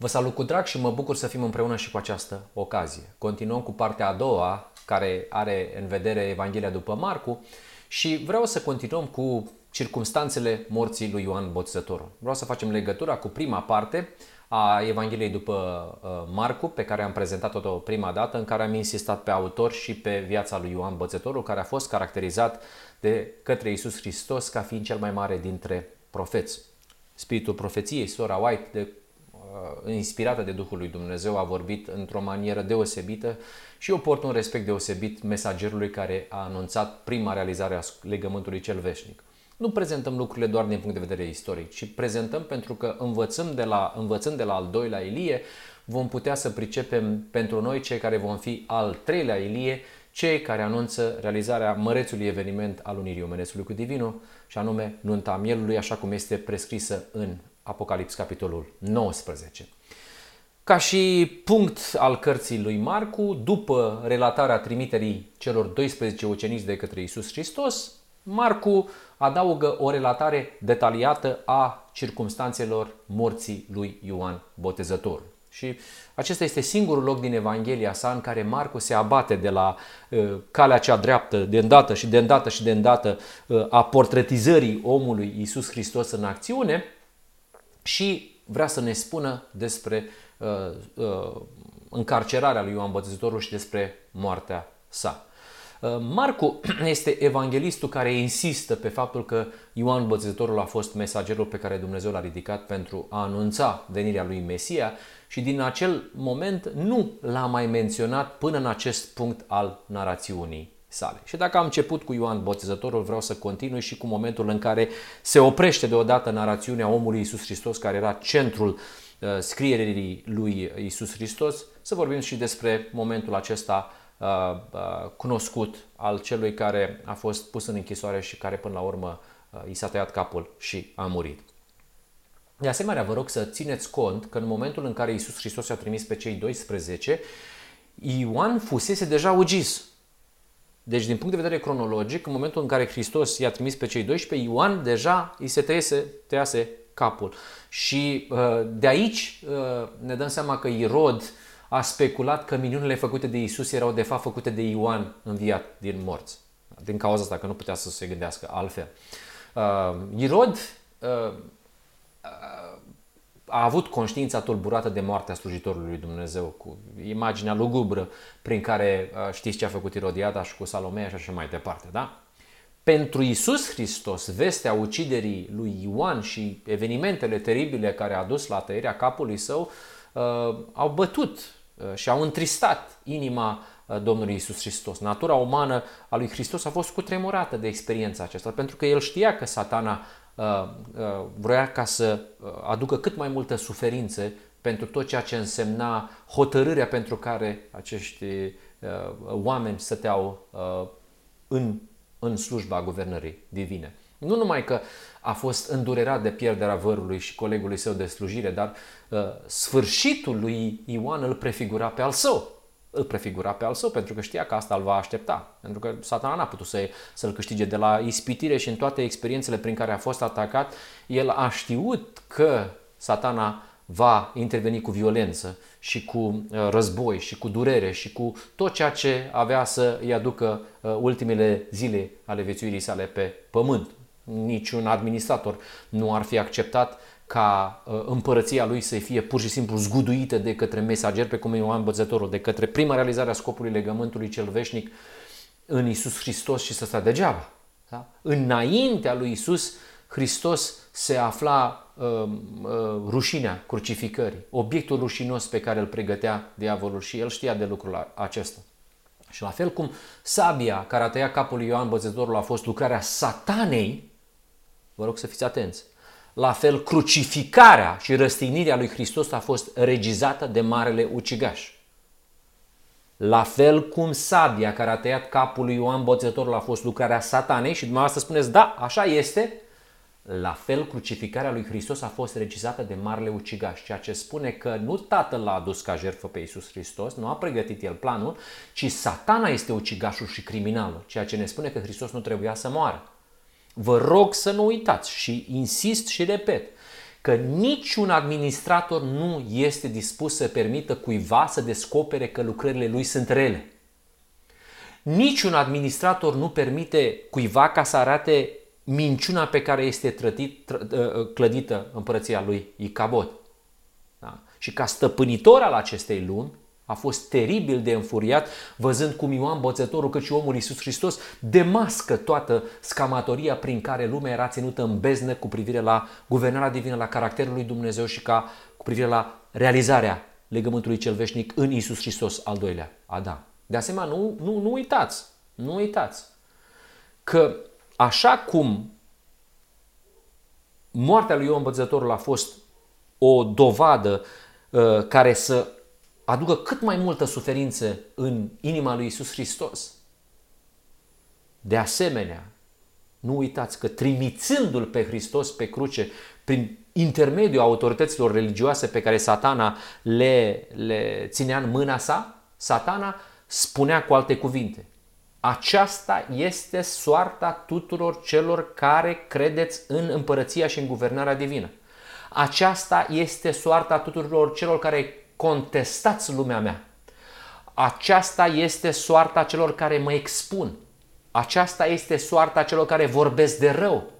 Vă salut cu drag și mă bucur să fim împreună și cu această ocazie. Continuăm cu partea a doua, care are în vedere Evanghelia după Marcu și vreau să continuăm cu circumstanțele morții lui Ioan Botezătorul. Vreau să facem legătura cu prima parte a Evangheliei după uh, Marcu, pe care am prezentat-o prima dată, în care am insistat pe autor și pe viața lui Ioan Bățătorul, care a fost caracterizat de către Isus Hristos ca fiind cel mai mare dintre profeți. Spiritul profeției, sora White, de Uh, inspirată de Duhul lui Dumnezeu, a vorbit într-o manieră deosebită și eu port un respect deosebit mesagerului care a anunțat prima realizare a legământului cel veșnic. Nu prezentăm lucrurile doar din punct de vedere istoric, ci prezentăm pentru că învățăm de la, învățând de la al doilea Ilie, vom putea să pricepem pentru noi, cei care vom fi al treilea Ilie, cei care anunță realizarea mărețului eveniment al unirii omenescului cu divinul, și anume nunta mielului, așa cum este prescrisă în Apocalips, capitolul 19. Ca și punct al cărții lui Marcu, după relatarea trimiterii celor 12 ucenici de către Isus Hristos, Marcu adaugă o relatare detaliată a circumstanțelor morții lui Ioan Botezător. Și acesta este singurul loc din Evanghelia sa în care Marcu se abate de la uh, calea cea dreaptă, de îndată și de îndată și de îndată uh, a portretizării omului Isus Hristos în acțiune și vrea să ne spună despre uh, uh, încarcerarea lui Ioan Botezătorul și despre moartea sa. Uh, Marcu este evanghelistul care insistă pe faptul că Ioan Botezătorul a fost mesagerul pe care Dumnezeu l-a ridicat pentru a anunța venirea lui Mesia și din acel moment nu l-a mai menționat până în acest punct al narațiunii sale. Și dacă am început cu Ioan Botezătorul, vreau să continui și cu momentul în care se oprește deodată narațiunea omului Isus Hristos, care era centrul uh, scrierii lui Isus Hristos, să vorbim și despre momentul acesta uh, uh, cunoscut al celui care a fost pus în închisoare și care până la urmă uh, i s-a tăiat capul și a murit. De asemenea, vă rog să țineți cont că în momentul în care Isus Hristos a trimis pe cei 12, Ioan fusese deja ucis. Deci, din punct de vedere cronologic, în momentul în care Hristos i-a trimis pe cei 12, Ioan deja îi se tăiese, tăiase capul. Și uh, de aici uh, ne dăm seama că Irod a speculat că minunile făcute de Isus erau de fapt făcute de Ioan înviat din morți. Din cauza asta că nu putea să se gândească altfel. Uh, Irod a avut conștiința tulburată de moartea slujitorului lui Dumnezeu, cu imaginea lugubră prin care știți ce a făcut Irodiada și cu Salomea și așa mai departe, da? Pentru Isus Hristos, vestea uciderii lui Ioan și evenimentele teribile care a dus la tăierea capului său uh, au bătut uh, și au întristat inima uh, Domnului Isus Hristos. Natura umană a lui Hristos a fost cutremurată de experiența aceasta, pentru că el știa că satana Uh, uh, vrea ca să uh, aducă cât mai multă suferință pentru tot ceea ce însemna hotărârea pentru care acești oameni stăteau în, în slujba guvernării divine. Nu numai că a fost îndurerat de pierderea vărului și colegului său de slujire, dar uh, sfârșitul lui Ioan îl prefigura pe al său îl prefigura pe al său pentru că știa că asta îl va aștepta. Pentru că satana n-a putut să, să-l câștige de la ispitire și în toate experiențele prin care a fost atacat, el a știut că satana va interveni cu violență și cu uh, război și cu durere și cu tot ceea ce avea să îi aducă uh, ultimele zile ale viețuirii sale pe pământ. Niciun administrator nu ar fi acceptat ca uh, împărăția lui să fie pur și simplu zguduită de către mesager, pe cum e Ioan Bățătorul, de către prima realizare a scopului legământului cel veșnic în Isus Hristos și să stea degeaba. Da? Înaintea lui Isus Hristos se afla uh, uh, rușinea crucificării, obiectul rușinos pe care îl pregătea diavolul și el știa de lucrul acesta. Și la fel cum sabia care a tăiat capul lui Ioan Bățătorul a fost lucrarea satanei, vă rog să fiți atenți, la fel, crucificarea și răstignirea lui Hristos a fost regizată de marele ucigaș. La fel cum sabia care a tăiat capul lui Ioan Botezătorul a fost lucrarea satanei și dumneavoastră spuneți, da, așa este, la fel crucificarea lui Hristos a fost regizată de marele ucigaș, ceea ce spune că nu tatăl l-a adus ca jertfă pe Iisus Hristos, nu a pregătit el planul, ci satana este ucigașul și criminalul, ceea ce ne spune că Hristos nu trebuia să moară. Vă rog să nu uitați și insist și repet că niciun administrator nu este dispus să permită cuiva să descopere că lucrările lui sunt rele. Niciun administrator nu permite cuiva ca să arate minciuna pe care este trătit, tră, ă, ă, clădită împărăția lui Icabod. Da? Și ca stăpânitor al acestei lumi, a fost teribil de înfuriat văzând cum Ioan Bățătorul, cât și omul Iisus Hristos, demască toată scamatoria prin care lumea era ținută în beznă cu privire la guvernarea divină, la caracterul lui Dumnezeu și ca, cu privire la realizarea legământului cel veșnic în Iisus Hristos, al doilea, Adam. De asemenea, nu, nu, nu uitați, nu uitați că așa cum moartea lui Ioan Bățătorul a fost o dovadă uh, care să aducă cât mai multă suferință în inima lui Isus Hristos. De asemenea, nu uitați că trimițându-L pe Hristos pe cruce, prin intermediul autorităților religioase pe care satana le, le ținea în mâna sa, satana spunea cu alte cuvinte, aceasta este soarta tuturor celor care credeți în împărăția și în guvernarea divină. Aceasta este soarta tuturor celor care contestați lumea mea. Aceasta este soarta celor care mă expun. Aceasta este soarta celor care vorbesc de rău.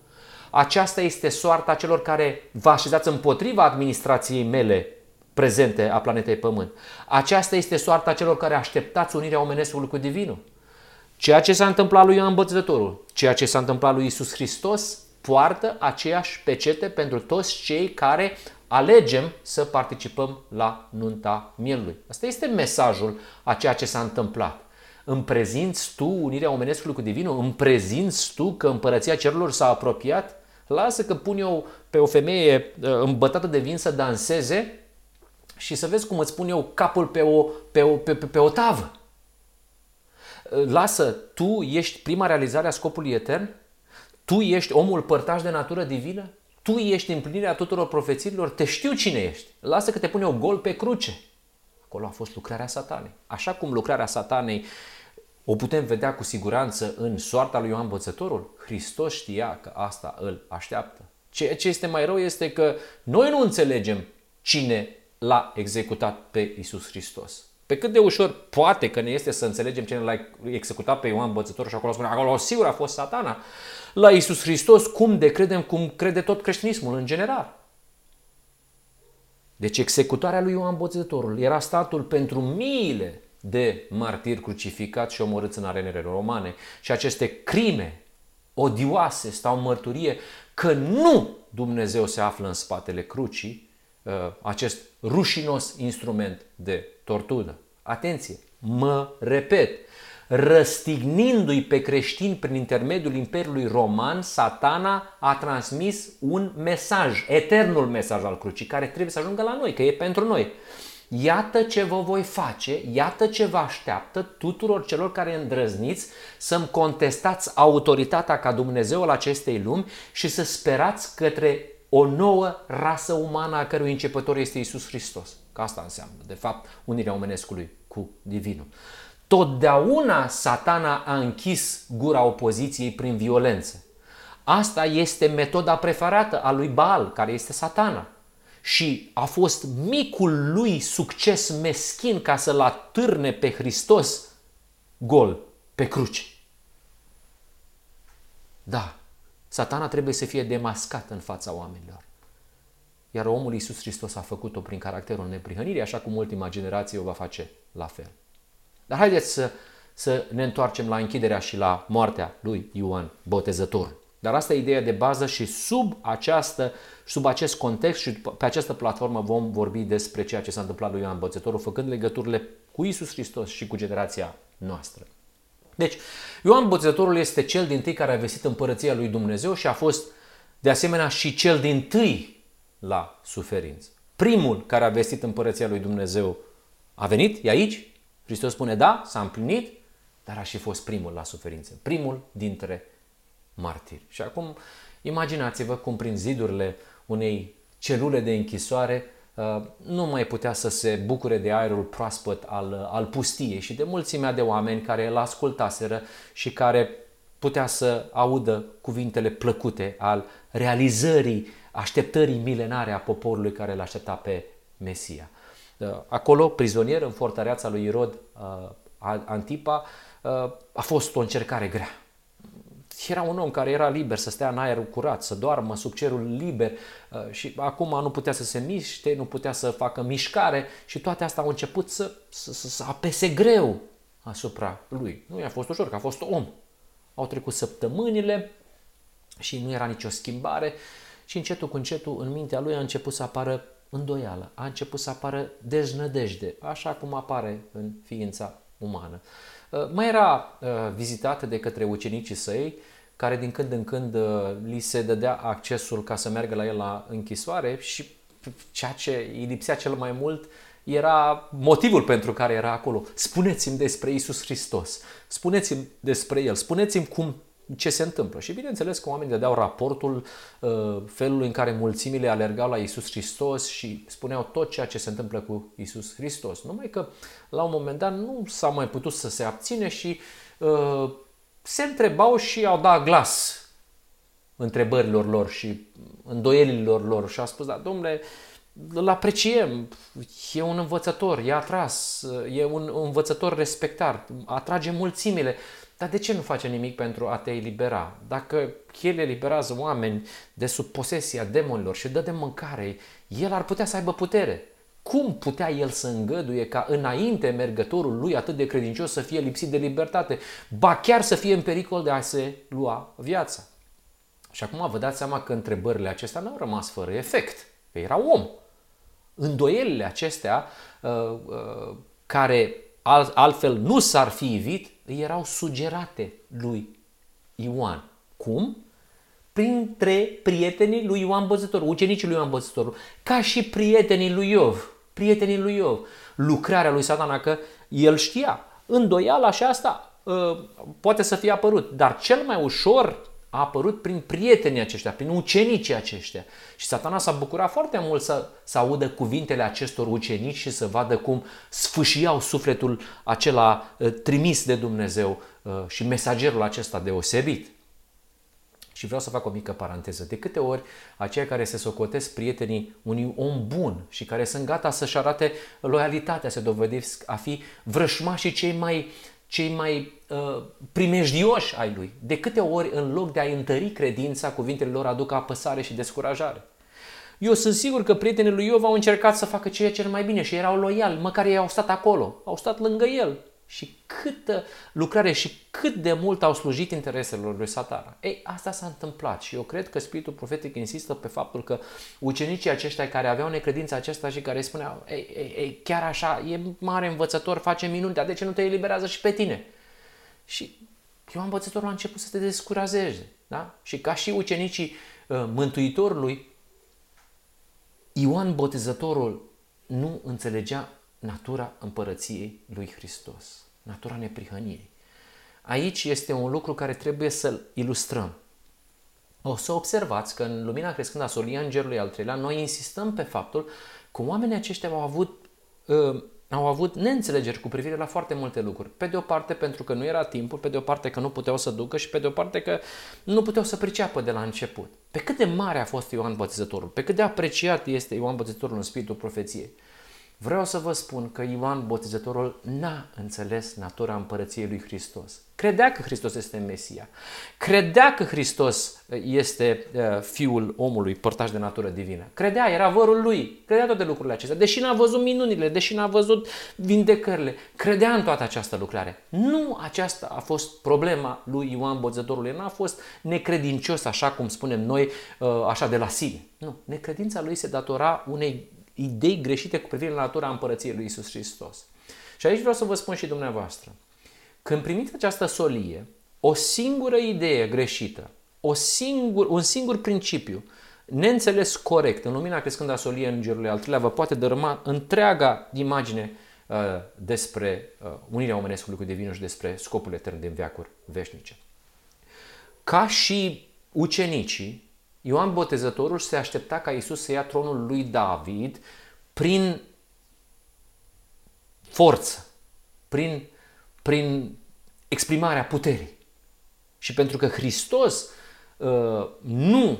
Aceasta este soarta celor care vă așezați împotriva administrației mele prezente a planetei Pământ. Aceasta este soarta celor care așteptați unirea omenescului cu Divinul. Ceea ce s-a întâmplat lui Ioan Bătătorul, ceea ce s-a întâmplat lui Isus Hristos, poartă aceeași pecete pentru toți cei care alegem să participăm la nunta mielului. Asta este mesajul a ceea ce s-a întâmplat. Îmi prezinți tu unirea omenescului cu divinul? Îmi prezinți tu că împărăția cerurilor s-a apropiat? Lasă că pun eu pe o femeie uh, îmbătată de vin să danseze și să vezi cum îți pun eu capul pe o, pe o, pe, pe, pe o tavă. Uh, lasă, tu ești prima realizare a scopului etern? Tu ești omul părtaș de natură divină? Tu ești împlinirea tuturor profețiilor, te știu cine ești. Lasă că te pune o gol pe cruce. Acolo a fost lucrarea satanei. Așa cum lucrarea satanei o putem vedea cu siguranță în soarta lui Ioan Bățătorul, Hristos știa că asta îl așteaptă. Ceea ce este mai rău este că noi nu înțelegem cine l-a executat pe Isus Hristos. Pe cât de ușor poate că ne este să înțelegem cine l-a executat pe Ioan Bățătorul și acolo spune, acolo sigur a fost satana la Isus Hristos, cum de credem, cum crede tot creștinismul în general. Deci executarea lui Ioan Botezătorul era statul pentru miile de martiri crucificați și omorâți în arenele romane. Și aceste crime odioase stau în mărturie că nu Dumnezeu se află în spatele crucii, uh, acest rușinos instrument de tortură. Atenție, mă repet, răstignindu-i pe creștini prin intermediul Imperiului Roman, satana a transmis un mesaj, eternul mesaj al crucii, care trebuie să ajungă la noi, că e pentru noi. Iată ce vă voi face, iată ce vă așteaptă tuturor celor care îndrăzniți să-mi contestați autoritatea ca Dumnezeu al acestei lumi și să sperați către o nouă rasă umană a cărui începător este Isus Hristos. Că asta înseamnă, de fapt, unirea omenescului cu Divinul. Totdeauna satana a închis gura opoziției prin violență. Asta este metoda preferată a lui Baal, care este satana. Și a fost micul lui succes meschin ca să-l atârne pe Hristos gol pe cruce. Da, satana trebuie să fie demascat în fața oamenilor. Iar omul Iisus Hristos a făcut-o prin caracterul neprihănirii, așa cum ultima generație o va face la fel. Dar haideți să, să ne întoarcem la închiderea și la moartea lui Ioan Botezător. Dar asta e ideea de bază și sub, această, sub acest context și pe această platformă vom vorbi despre ceea ce s-a întâmplat lui Ioan Botezătorul, făcând legăturile cu Isus Hristos și cu generația noastră. Deci, Ioan Botezătorul este cel din tâi care a vestit împărăția lui Dumnezeu și a fost de asemenea și cel din tâi la suferință. Primul care a vestit împărăția lui Dumnezeu a venit, e aici, Hristos spune, da, s-a împlinit, dar a și fost primul la suferință, primul dintre martiri. Și acum imaginați-vă cum prin zidurile unei celule de închisoare uh, nu mai putea să se bucure de aerul proaspăt al, al pustiei și de mulțimea de oameni care îl ascultaseră și care putea să audă cuvintele plăcute al realizării așteptării milenare a poporului care îl aștepta pe Mesia. Uh, acolo, prizonier în fortăreața lui Irod uh, Antipa, uh, a fost o încercare grea. Era un om care era liber să stea în aer curat, să doarmă sub cerul liber și acum nu putea să se miște, nu putea să facă mișcare și toate astea au început să, să, să, să apese greu asupra lui. Nu i-a fost ușor, că a fost om. Au trecut săptămânile și nu era nicio schimbare și încetul cu încetul în mintea lui a început să apară îndoială, a început să apară deznădejde, așa cum apare în ființa umană. Uh, mai era uh, vizitată de către ucenicii săi, care din când în când uh, li se dădea accesul ca să meargă la el la închisoare și ceea ce îi lipsea cel mai mult era motivul pentru care era acolo. Spuneți-mi despre Isus Hristos, spuneți-mi despre El, spuneți-mi cum ce se întâmplă. Și bineînțeles că oamenii dădeau raportul uh, felului în care mulțimile alergau la Isus Hristos și spuneau tot ceea ce se întâmplă cu Isus Hristos. Numai că la un moment dat nu s-au mai putut să se abține și uh, se întrebau și au dat glas întrebărilor lor și îndoielilor lor și a spus, da, domnule, îl apreciem, e un învățător, e atras, e un învățător respectat, atrage mulțimile, dar de ce nu face nimic pentru a te elibera? Dacă El eliberează oameni de sub posesia demonilor și dă de mâncare, El ar putea să aibă putere. Cum putea El să îngăduie ca înainte mergătorul lui atât de credincios să fie lipsit de libertate, ba chiar să fie în pericol de a se lua viața? Și acum vă dați seama că întrebările acestea nu au rămas fără efect, că era om. Îndoielile acestea uh, uh, care altfel nu s-ar fi ivit, erau sugerate lui Ioan. Cum? Printre prietenii lui Ioan Băzător, ucenicii lui Ioan Băzător, ca și prietenii lui Iov, prietenii lui Iov. Lucrarea lui satana că el știa, îndoiala și asta uh, poate să fie apărut, dar cel mai ușor a apărut prin prietenii aceștia, prin ucenicii aceștia. Și satana s-a bucurat foarte mult să, să audă cuvintele acestor ucenici și să vadă cum sfâșiau sufletul acela uh, trimis de Dumnezeu uh, și mesagerul acesta deosebit. Și vreau să fac o mică paranteză. De câte ori aceia care se socotesc prietenii unui om bun și care sunt gata să-și arate loialitatea, se dovedesc a fi vrășmașii cei mai cei mai uh, primejdioși ai lui. De câte ori, în loc de a întări credința, cuvintele lor aduc apăsare și descurajare. Eu sunt sigur că prietenii lui Iov au încercat să facă ceea cel mai bine și erau loiali, măcar ei au stat acolo, au stat lângă el și câtă lucrare și cât de mult au slujit intereselor lui satana. Ei, asta s-a întâmplat și eu cred că Spiritul Profetic insistă pe faptul că ucenicii aceștia care aveau necredința aceasta și care spuneau, ei, ei, ei, chiar așa, e mare învățător, face minuni, dar de ce nu te eliberează și pe tine? Și eu învățătorul a început să te descurajeze. Da? Și ca și ucenicii uh, Mântuitorului, Ioan Botezătorul nu înțelegea natura împărăției lui Hristos, natura neprihănirii. Aici este un lucru care trebuie să-l ilustrăm. O să observați că în lumina crescând a solia îngerului al treilea, noi insistăm pe faptul că oamenii aceștia au avut, uh, au avut neînțelegeri cu privire la foarte multe lucruri. Pe de o parte pentru că nu era timpul, pe de o parte că nu puteau să ducă și pe de o parte că nu puteau să priceapă de la început. Pe cât de mare a fost Ioan Botezătorul, pe cât de apreciat este Ioan Botezătorul în spiritul profeției. Vreau să vă spun că Ioan Botezătorul n-a înțeles natura împărăției lui Hristos. Credea că Hristos este Mesia. Credea că Hristos este uh, Fiul omului părtaș de natură divină. Credea, era vărul lui. Credea toate lucrurile acestea. Deși n-a văzut minunile, deși n-a văzut vindecările, credea în toată această lucrare. Nu aceasta a fost problema lui Ioan Botezătorul. n-a fost necredincios, așa cum spunem noi, uh, așa de la sine. Nu. Necredința lui se datora unei idei greșite cu privire la natura împărăției lui Isus Hristos. Și aici vreau să vă spun și dumneavoastră. Când primiți această solie, o singură idee greșită, o singur, un singur principiu, neînțeles corect, în lumina crescând a solie îngerului al treilea, vă poate dărâma întreaga imagine uh, despre uh, unirea omenescului cu divinul și despre scopul etern din veacuri veșnice. Ca și ucenicii, Ioan Botezătorul se aștepta ca Isus să ia tronul lui David prin forță, prin, prin exprimarea puterii. Și pentru că Hristos uh, nu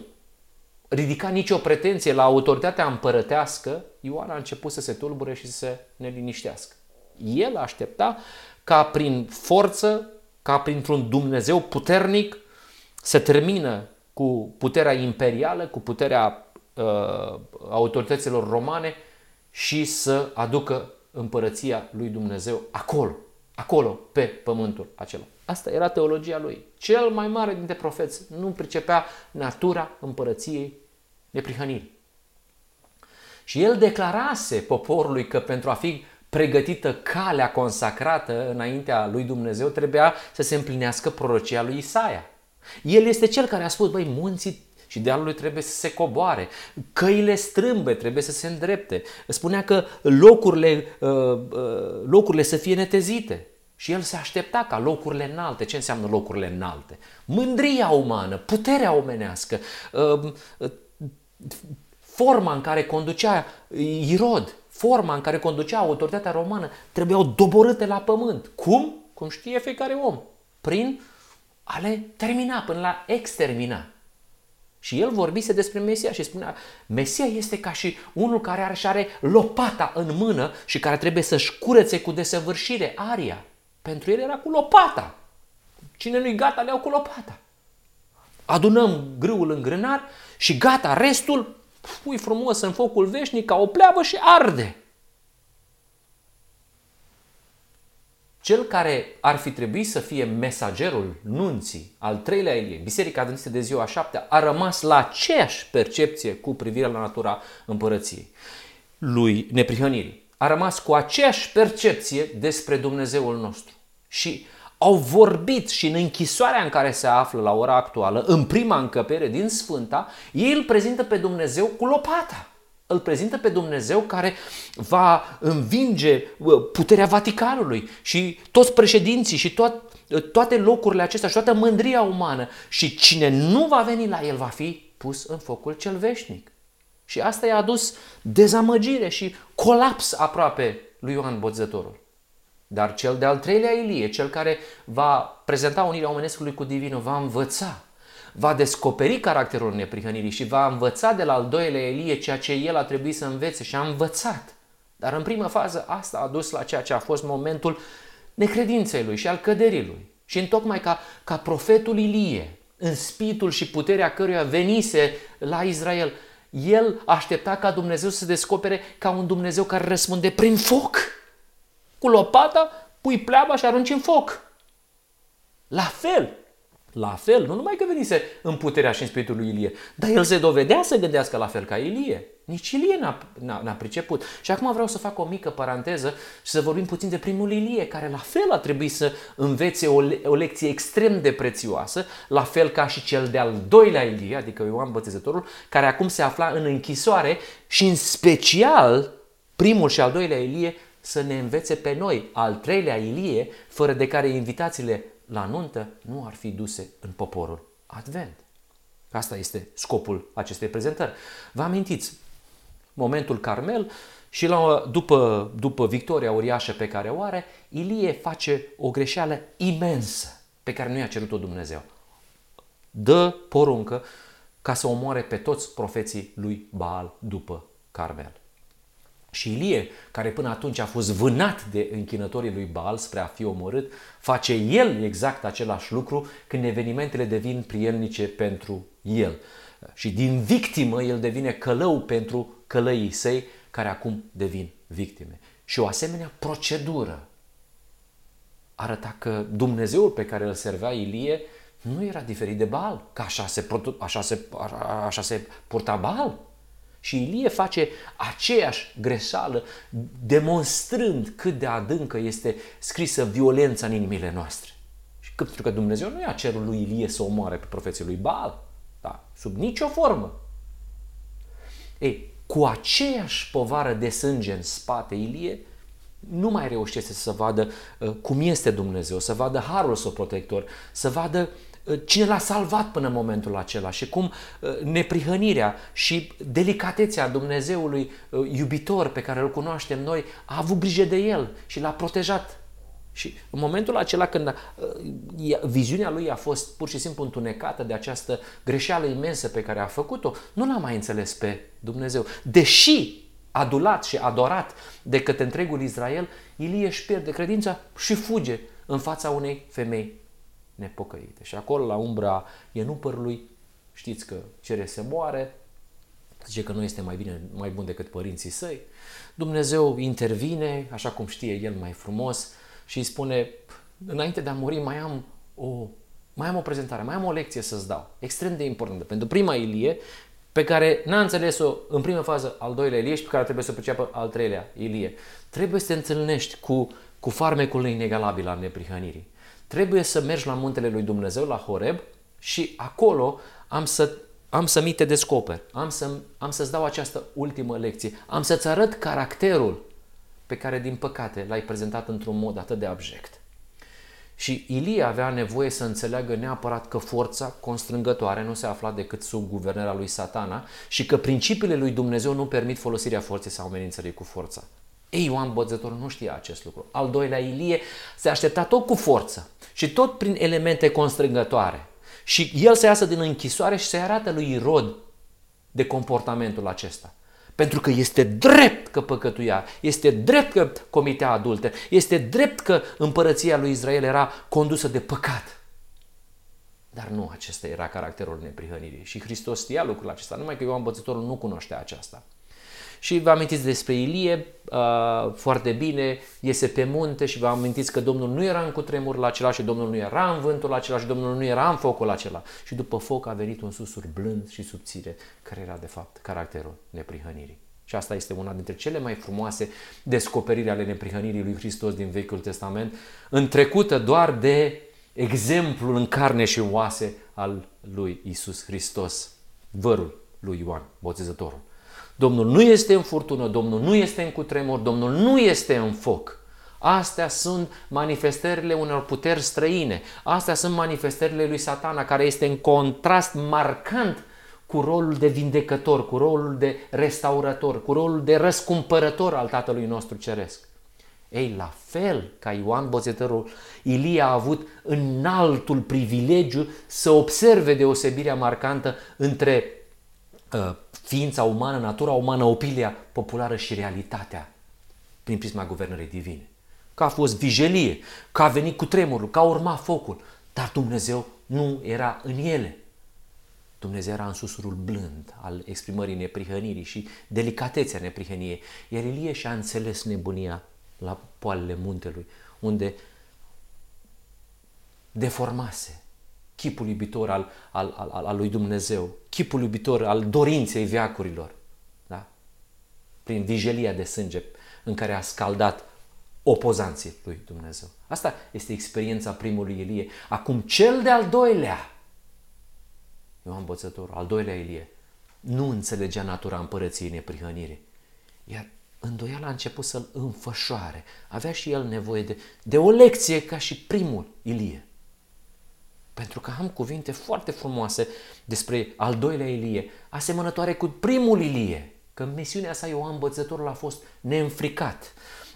ridica nicio pretenție la autoritatea împărătească, Ioan a început să se tulbure și să se neliniștească. El aștepta ca prin forță, ca printr-un Dumnezeu puternic, să termină cu puterea imperială, cu puterea uh, autorităților romane și să aducă împărăția lui Dumnezeu acolo, acolo, pe pământul acela. Asta era teologia lui. Cel mai mare dintre profeți nu pricepea natura împărăției neprihănirii. Și el declarase poporului că pentru a fi pregătită calea consacrată înaintea lui Dumnezeu trebuia să se împlinească prorocia lui Isaia. El este cel care a spus, băi, munții și dealului trebuie să se coboare, căile strâmbe trebuie să se îndrepte. Spunea că locurile, uh, uh, locurile să fie netezite. Și el se aștepta ca locurile înalte, ce înseamnă locurile înalte? Mândria umană, puterea omenească, uh, forma în care conducea Irod, forma în care conducea autoritatea romană, trebuiau doborâte la pământ. Cum? Cum știe fiecare om. Prin a le termina, până la extermina. Și el vorbise despre Mesia și spunea, Mesia este ca și unul care are și are lopata în mână și care trebuie să-și curețe cu desăvârșire aria. Pentru el era cu lopata. Cine nu-i gata, le cu lopata. Adunăm grâul în grânar și gata, restul pui frumos în focul veșnic ca o pleavă și arde. Cel care ar fi trebuit să fie mesagerul nunții, al treilea Elie, Biserica Adventistă de ziua șaptea, a rămas la aceeași percepție cu privire la natura împărăției lui neprihănirii. A rămas cu aceeași percepție despre Dumnezeul nostru. Și au vorbit și în închisoarea în care se află la ora actuală, în prima încăpere din Sfânta, ei îl prezintă pe Dumnezeu cu lopata. Îl prezintă pe Dumnezeu care va învinge puterea Vaticanului și toți președinții și tot, toate locurile acestea și toată mândria umană. Și cine nu va veni la el va fi pus în focul cel veșnic. Și asta i-a adus dezamăgire și colaps aproape lui Ioan Botezătorul. Dar cel de-al treilea Ilie, cel care va prezenta unirea omenescului cu divinul, va învăța, va descoperi caracterul neprihănirii și va învăța de la al doilea Elie ceea ce el a trebuit să învețe și a învățat. Dar în primă fază asta a dus la ceea ce a fost momentul necredinței lui și al căderii lui. Și întocmai ca, ca profetul Ilie, în spitul și puterea căruia venise la Israel, el aștepta ca Dumnezeu să se descopere ca un Dumnezeu care răspunde prin foc cu lopata pui pleaba și arunci în foc. La fel, la fel, nu numai că venise în puterea și în spiritul lui Ilie, dar el se dovedea să gândească la fel ca Ilie. Nici Ilie n-a, n-a, n-a priceput. Și acum vreau să fac o mică paranteză și să vorbim puțin de primul Ilie, care la fel a trebuit să învețe o, le- o lecție extrem de prețioasă, la fel ca și cel de-al doilea Ilie, adică Ioan Bătezătorul, care acum se afla în închisoare și în special primul și al doilea Ilie să ne învețe pe noi, al treilea Ilie, fără de care invitațiile la nuntă nu ar fi duse în poporul Advent. Asta este scopul acestei prezentări. Vă amintiți, momentul Carmel și la, după, după victoria uriașă pe care o are, Ilie face o greșeală imensă pe care nu i-a cerut-o Dumnezeu. Dă poruncă ca să omoare pe toți profeții lui Baal după Carmel. Și Ilie, care până atunci a fost vânat de închinătorii lui Baal spre a fi omorât, face el exact același lucru când evenimentele devin prielnice pentru el. Și din victimă el devine călău pentru călăii săi care acum devin victime. Și o asemenea procedură arăta că Dumnezeul pe care îl servea Ilie nu era diferit de Baal, că așa se, așa se, așa se purta Baal. Și Ilie face aceeași greșeală, demonstrând cât de adâncă este scrisă violența în inimile noastre. Și că, pentru că Dumnezeu nu i-a cerut lui Ilie să omoare pe profeții lui Baal, da, sub nicio formă. Ei, cu aceeași povară de sânge în spate, Ilie nu mai reușește să vadă uh, cum este Dumnezeu, să vadă harul său protector, să vadă uh, Uh, cine l-a salvat până în momentul acela și cum uh, neprihănirea și delicatețea Dumnezeului uh, iubitor pe care îl cunoaștem noi a avut grijă de el și l-a protejat Și în momentul acela când uh, viziunea lui a fost pur și simplu întunecată de această greșeală imensă pe care a făcut-o, nu l-a mai înțeles pe Dumnezeu. Deși adulat și adorat de către întregul Israel, Ilie își pierde credința și fuge în fața unei femei nepocăite. Și acolo, la umbra ienupărului, știți că cere să moare, zice că nu este mai bine, mai bun decât părinții săi. Dumnezeu intervine, așa cum știe el mai frumos, și îi spune, înainte de a muri mai am o, mai am o prezentare, mai am o lecție să-ți dau, extrem de importantă. Pentru prima Ilie, pe care n-a înțeles-o în prima fază al doilea Ilie și pe care trebuie să priceapă al treilea Ilie. Trebuie să te întâlnești cu, cu farmecul inegalabil al neprihănirii. Trebuie să mergi la muntele lui Dumnezeu, la Horeb, și acolo am să, am să mi te descoper, am, să, am să-ți dau această ultimă lecție, am să-ți arăt caracterul pe care, din păcate, l-ai prezentat într-un mod atât de abject. Și Ilie avea nevoie să înțeleagă neapărat că forța constrângătoare nu se afla decât sub guvernarea lui satana și că principiile lui Dumnezeu nu permit folosirea forței sau amenințării cu forța. Ei, Ioan Bățătorul nu știa acest lucru. Al doilea Ilie se aștepta tot cu forță și tot prin elemente constrângătoare. Și el să iasă din închisoare și să-i arată lui Irod de comportamentul acesta. Pentru că este drept că păcătuia, este drept că comitea adulte, este drept că împărăția lui Israel era condusă de păcat. Dar nu acesta era caracterul neprihănirii. Și Hristos știa lucrul acesta, numai că Ioan Bățătorul nu cunoștea aceasta. Și vă amintiți despre Ilie uh, foarte bine, iese pe munte și vă amintiți că Domnul nu era în cutremurul acela și Domnul nu era în vântul acela și Domnul nu era în focul acela. Și după foc a venit un susur blând și subțire, care era de fapt caracterul neprihănirii. Și asta este una dintre cele mai frumoase descoperiri ale neprihănirii lui Hristos din Vechiul Testament, întrecută doar de exemplul în carne și în oase al lui Isus Hristos, vărul lui Ioan, botezătorul. Domnul nu este în furtună, Domnul nu este în cutremur, Domnul nu este în foc. Astea sunt manifestările unor puteri străine. Astea sunt manifestările lui Satana, care este în contrast marcant cu rolul de vindecător, cu rolul de restaurator, cu rolul de răscumpărător al Tatălui nostru Ceresc. Ei, la fel ca Ioan Bozetărul, Ilie a avut înaltul privilegiu să observe deosebirea marcantă între uh, ființa umană, natura umană, opilia populară și realitatea prin prisma guvernării divine. Că a fost vijelie, că a venit cu tremurul, că a urmat focul, dar Dumnezeu nu era în ele. Dumnezeu era în susurul blând al exprimării neprihănirii și delicatețea neprihăniei. Iar Ilie și-a înțeles nebunia la poalele muntelui, unde deformase chipul iubitor al, al, al, al lui Dumnezeu, chipul iubitor al dorinței veacurilor, da? prin vijelia de sânge în care a scaldat opozanții lui Dumnezeu. Asta este experiența primului Ilie. Acum cel de-al doilea, Ioan Bățătorul, al doilea Ilie, nu înțelegea natura împărăției neprihănirii. Iar îndoiala a început să-l înfășoare. Avea și el nevoie de, de o lecție ca și primul Ilie. Pentru că am cuvinte foarte frumoase despre al doilea Ilie, asemănătoare cu primul Ilie, că în misiunea sa Ioan Bățătorul a fost neînfricat,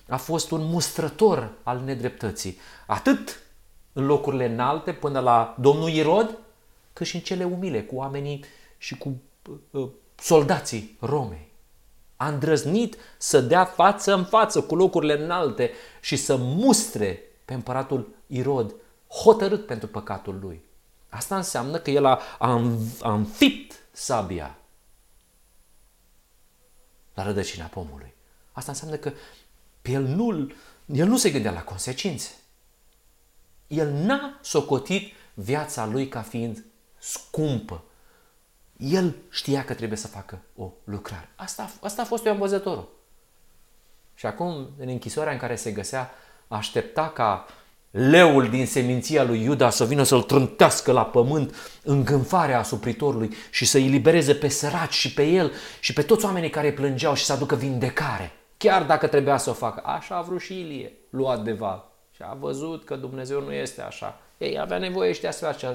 a fost un mustrător al nedreptății, atât în locurile înalte până la domnul Irod, cât și în cele umile, cu oamenii și cu uh, soldații Romei. A îndrăznit să dea față în față cu locurile înalte și să mustre pe împăratul Irod hotărât pentru păcatul lui. Asta înseamnă că el a, a, a înfipt sabia la rădăcina pomului. Asta înseamnă că el nu, el nu se gândea la consecințe. El n-a socotit viața lui ca fiind scumpă. El știa că trebuie să facă o lucrare. Asta, asta a fost eu învăzătorul. Și acum, în închisoarea în care se găsea, aștepta ca leul din seminția lui Iuda să vină să-l trântească la pământ îngânfarea asupritorului și să-i libereze pe săraci și pe el și pe toți oamenii care plângeau și să aducă vindecare. Chiar dacă trebuia să o facă. Așa a vrut și Ilie, luat de val. Și a văzut că Dumnezeu nu este așa. Ei avea nevoie și de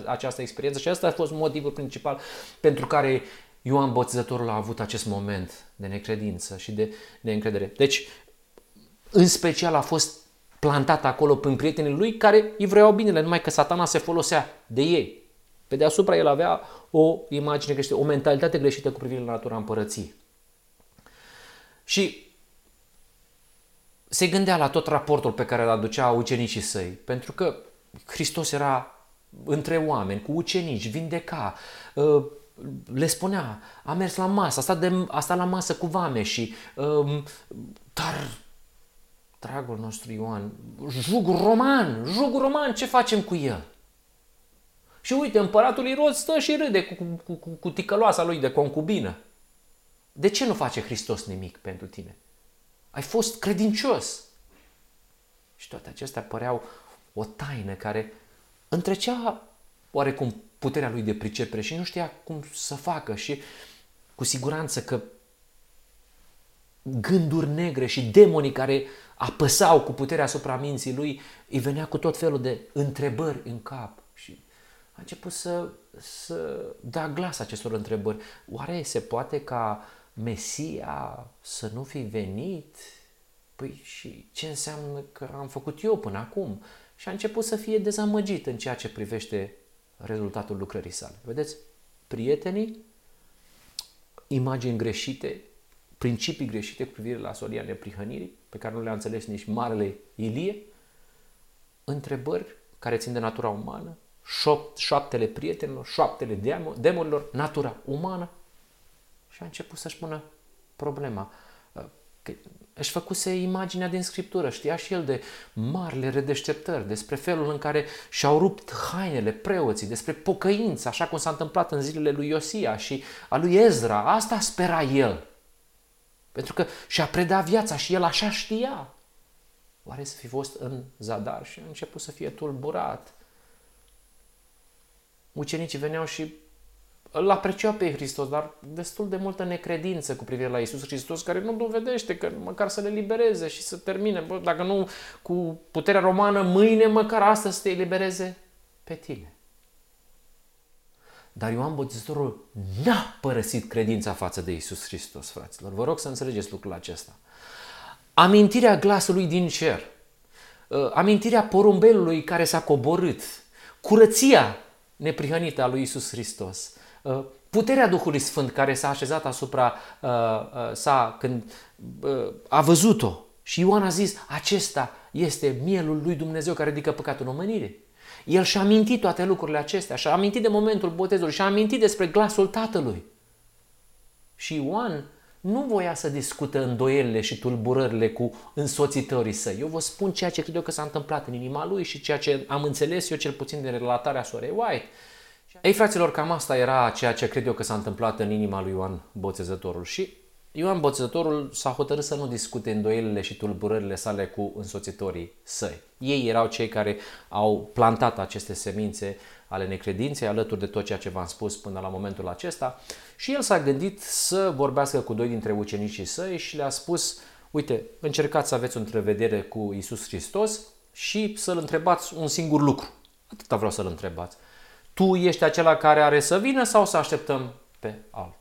această experiență și asta a fost motivul principal pentru care Ioan Botezătorul a avut acest moment de necredință și de neîncredere. Deci, în special a fost plantat acolo prin prietenii lui care îi vreau binele, numai că satana se folosea de ei. Pe deasupra el avea o imagine greșită, o mentalitate greșită cu privire la natura împărăției. Și se gândea la tot raportul pe care îl aducea ucenicii săi, pentru că Hristos era între oameni, cu ucenici, vindeca, ă, le spunea, a mers la masă, a stat, de, a stat la masă cu vame și um, dar dragul nostru Ioan, jugul roman, jugul roman, ce facem cu el? Și uite, împăratul Irod stă și râde cu, cu, cu, cu ticăloasa lui de concubină. De ce nu face Hristos nimic pentru tine? Ai fost credincios. Și toate acestea păreau o taină care întrecea oarecum puterea lui de pricepere și nu știa cum să facă și cu siguranță că gânduri negre și demonii care apăsau cu puterea asupra minții lui, îi venea cu tot felul de întrebări în cap și a început să, să dea glas acestor întrebări. Oare se poate ca Mesia să nu fi venit? Păi și ce înseamnă că am făcut eu până acum? Și a început să fie dezamăgit în ceea ce privește rezultatul lucrării sale. Vedeți? Prietenii, imagini greșite, principii greșite cu privire la solia neprihănirii, pe care nu le-a înțeles nici Marele Ilie, întrebări care țin de natura umană, șopt, șoaptele prietenilor, șoaptele demonilor, natura umană și a început să-și pună problema. Că își făcuse imaginea din Scriptură, știa și el de marile redeșteptări, despre felul în care și-au rupt hainele preoții, despre pocăință, așa cum s-a întâmplat în zilele lui Iosia și a lui Ezra. Asta spera el. Pentru că și-a predat viața și el așa știa. Oare să fi fost în zadar și a început să fie tulburat. Ucenicii veneau și îl apreciau pe Hristos, dar destul de multă necredință cu privire la Isus Hristos, care nu dovedește că măcar să le libereze și să termine. Bă, dacă nu cu puterea romană, mâine măcar astăzi să te elibereze pe tine. Dar Ioan Botezătorul n-a părăsit credința față de Isus Hristos, fraților. Vă rog să înțelegeți lucrul acesta. Amintirea glasului din cer, ă, amintirea porumbelului care s-a coborât, curăția neprihănită a lui Isus Hristos, ă, puterea Duhului Sfânt care s-a așezat asupra ă, sa când a văzut-o. Și Ioan a zis, acesta este mielul lui Dumnezeu care ridică păcatul în omenire. El și-a amintit toate lucrurile acestea, și-a amintit de momentul botezului, și-a amintit despre glasul tatălui. Și Ioan nu voia să discută îndoielile și tulburările cu însoțitorii săi. Eu vă spun ceea ce cred eu că s-a întâmplat în inima lui și ceea ce am înțeles eu cel puțin din relatarea sorei White. Ei, fraților, cam asta era ceea ce cred eu că s-a întâmplat în inima lui Ioan Botezătorul. Și Ioan Botezătorul s-a hotărât să nu discute îndoielile și tulburările sale cu însoțitorii săi. Ei erau cei care au plantat aceste semințe ale necredinței alături de tot ceea ce v-am spus până la momentul acesta și el s-a gândit să vorbească cu doi dintre ucenicii săi și le-a spus uite, încercați să aveți o întrevedere cu Isus Hristos și să-L întrebați un singur lucru. Atâta vreau să-L întrebați. Tu ești acela care are să vină sau să așteptăm pe altul?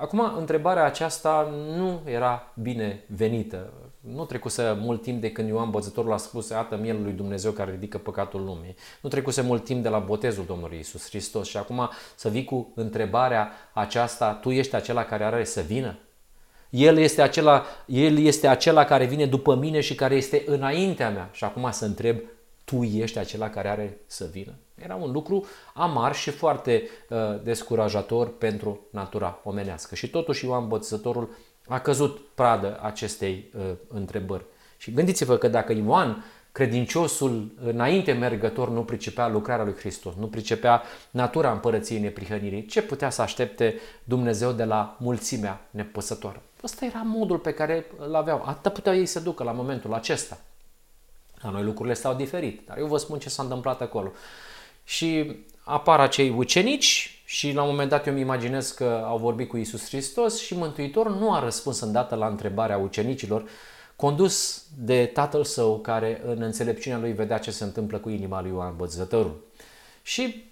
Acum, întrebarea aceasta nu era bine venită. Nu trecuse mult timp de când Ioan Bățătorul a spus, iată mielul lui Dumnezeu care ridică păcatul lumii. Nu trecuse mult timp de la botezul Domnului Isus Hristos și acum să vii cu întrebarea aceasta, tu ești acela care are să vină? El este, acela, el este acela care vine după mine și care este înaintea mea. Și acum să întreb, tu ești acela care are să vină? Era un lucru amar și foarte uh, descurajator pentru natura omenească. Și totuși Ioan Bățătorul a căzut pradă acestei uh, întrebări. Și gândiți-vă că dacă Ioan, credinciosul înainte mergător, nu pricepea lucrarea lui Hristos, nu pricepea natura împărăției neprihănirii, ce putea să aștepte Dumnezeu de la mulțimea nepăsătoare? Ăsta era modul pe care îl aveau. Atât puteau ei să ducă la momentul acesta. La noi lucrurile stau diferit, dar eu vă spun ce s-a întâmplat acolo și apar acei ucenici și la un moment dat eu îmi imaginez că au vorbit cu Isus Hristos și Mântuitor nu a răspuns îndată la întrebarea ucenicilor, condus de tatăl său care în înțelepciunea lui vedea ce se întâmplă cu inima lui Ioan Bătzătorul. Și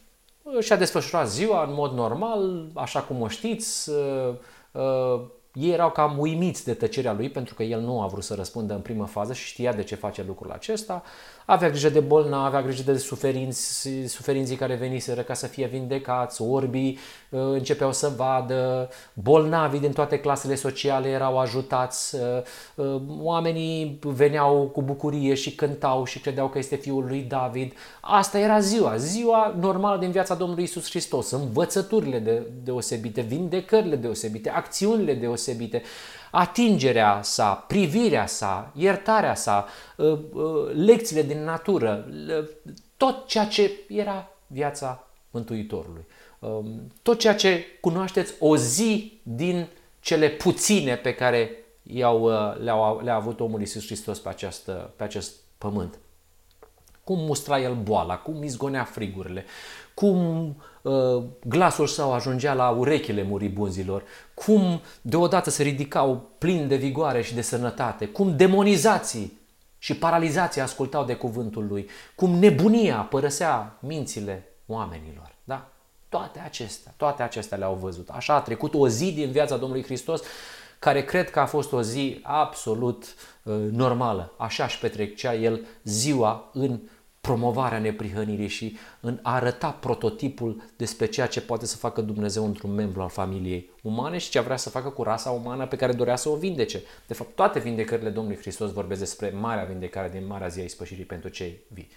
și-a desfășurat ziua în mod normal, așa cum o știți, uh, uh, ei erau cam uimiți de tăcerea lui pentru că el nu a vrut să răspundă în primă fază și știa de ce face lucrul acesta. Avea grijă de bolnavi, avea grijă de suferinți, suferinții care veniseră ca să fie vindecați, orbii uh, începeau să vadă, bolnavii din toate clasele sociale erau ajutați, uh, uh, oamenii veneau cu bucurie și cântau și credeau că este fiul lui David. Asta era ziua, ziua normală din viața Domnului Isus Hristos, învățăturile de, deosebite, vindecările deosebite, acțiunile deosebite atingerea sa, privirea sa, iertarea sa, uh, uh, lecțiile din natură, tot ceea ce era viața Mântuitorului. Um, tot ceea ce cunoașteți o zi din cele puține pe care i-au, uh, le-a, le avut omul Iisus Hristos pe, această, pe acest pământ. Cum mustra el boala, cum izgonea frigurile, cum uh, glasul său ajungea la urechile muribunzilor, cum deodată se ridicau plini de vigoare și de sănătate, cum demonizații și paralizații ascultau de cuvântul lui, cum nebunia părăsea mințile oamenilor. Da? Toate acestea, toate acestea le-au văzut. Așa a trecut o zi din viața Domnului Hristos care cred că a fost o zi absolut uh, normală. Așa își petrecea el ziua în promovarea neprihănirii și în a arăta prototipul despre ceea ce poate să facă Dumnezeu într-un membru al familiei umane și ce vrea să facă cu rasa umană pe care dorea să o vindece. De fapt, toate vindecările Domnului Hristos vorbesc despre marea vindecare din Marea Zi a Ispășirii pentru cei vii.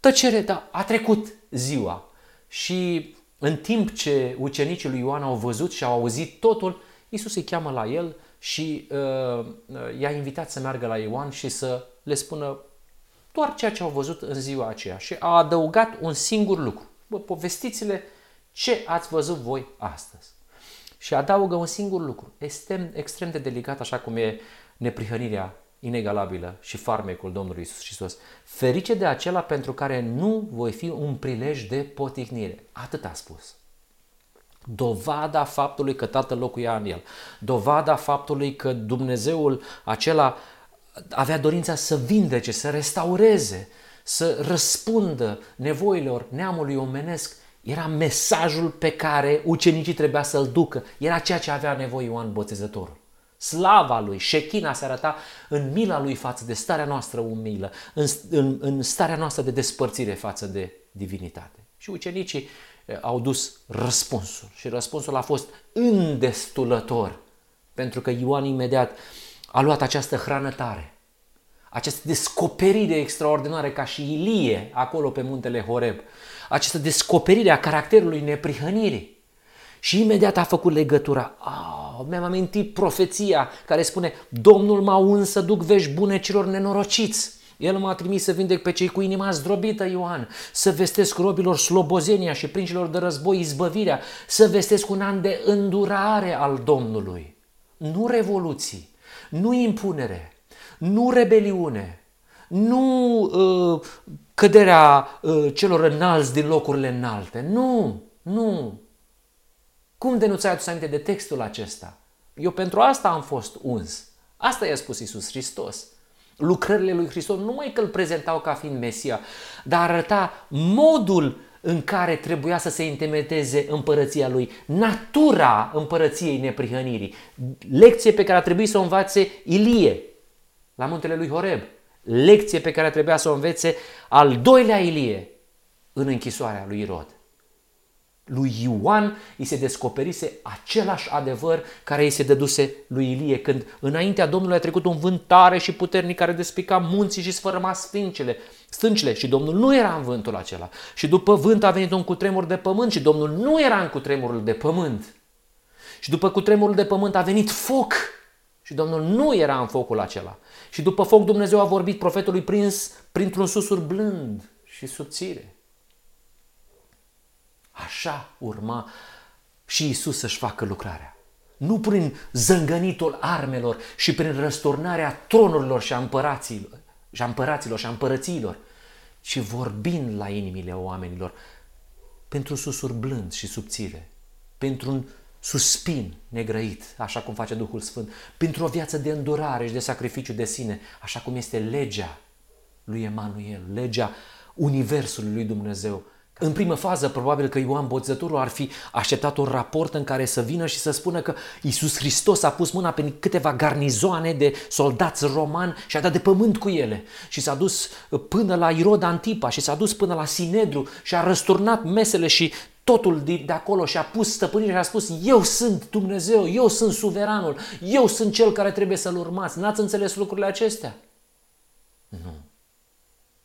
Tăcere, da, a trecut ziua și în timp ce ucenicii lui Ioan au văzut și au auzit totul, Isus îi cheamă la el și uh, i-a invitat să meargă la Ioan și să le spună doar ceea ce au văzut în ziua aceea și a adăugat un singur lucru. Bă, povestiți-le ce ați văzut voi astăzi. Și adaugă un singur lucru. Este extrem de delicat, așa cum e neprihănirea inegalabilă și farmecul Domnului Isus Hristos. Ferice de acela pentru care nu voi fi un prilej de poticnire. Atât a spus. Dovada faptului că Tatăl locuia în el. Dovada faptului că Dumnezeul acela avea dorința să vindece, să restaureze, să răspundă nevoilor neamului omenesc, era mesajul pe care ucenicii trebuia să-l ducă. Era ceea ce avea nevoie Ioan Botezătorul. Slava lui, șechina se arăta în mila lui față de starea noastră umilă, în, în, în starea noastră de despărțire față de divinitate. Și ucenicii eh, au dus răspunsul și răspunsul a fost îndestulător, pentru că Ioan imediat a luat această hrană tare, această descoperire extraordinară ca și Ilie acolo pe muntele Horeb, această descoperire a caracterului neprihănirii. Și imediat a făcut legătura. Ah, mi-am amintit profeția care spune Domnul m-a uns să duc vești bune celor nenorociți. El m-a trimis să vindec pe cei cu inima zdrobită, Ioan, să vestesc robilor slobozenia și princilor de război izbăvirea, să vestesc un an de îndurare al Domnului. Nu revoluții, nu impunere, nu rebeliune, nu uh, căderea uh, celor înalți din locurile înalte. Nu, nu. Cum de nu ți-ai adus aminte de textul acesta? Eu pentru asta am fost uns. Asta i-a spus Isus Hristos. Lucrările lui Hristos nu mai că îl prezentau ca fiind Mesia, dar arăta modul în care trebuia să se intemeteze împărăția lui, natura împărăției neprihănirii, lecție pe care a trebuit să o învațe Ilie la muntele lui Horeb, lecție pe care trebuia să o învețe al doilea Ilie în închisoarea lui Irod. Lui Ioan îi se descoperise același adevăr care îi se dăduse lui Ilie când înaintea Domnului a trecut un vânt tare și puternic care despica munții și sfărâma sfincele, stâncile și Domnul nu era în vântul acela. Și după vânt a venit un cutremur de pământ și Domnul nu era în cutremurul de pământ. Și după cutremurul de pământ a venit foc și Domnul nu era în focul acela. Și după foc Dumnezeu a vorbit profetului prins printr-un susur blând și subțire. Așa urma și Isus să-și facă lucrarea. Nu prin zângănitul armelor și prin răsturnarea tronurilor și a împăraților, și a împăraților și a împărăților, ci vorbind la inimile oamenilor pentru susur blând și subțire, pentru un suspin negrăit, așa cum face Duhul Sfânt, pentru o viață de îndurare și de sacrificiu de sine, așa cum este legea lui Emanuel, legea Universului lui Dumnezeu, În primă fază, probabil că Ioan Botezătorul ar fi așteptat un raport în care să vină și să spună că Iisus Hristos a pus mâna pe câteva garnizoane de soldați romani și a dat de pământ cu ele. Și s-a dus până la Irod Antipa și s-a dus până la Sinedru și a răsturnat mesele și totul de, de acolo și a pus stăpânire și a spus eu sunt Dumnezeu, eu sunt suveranul, eu sunt cel care trebuie să-L urmați. N-ați înțeles lucrurile acestea? Nu.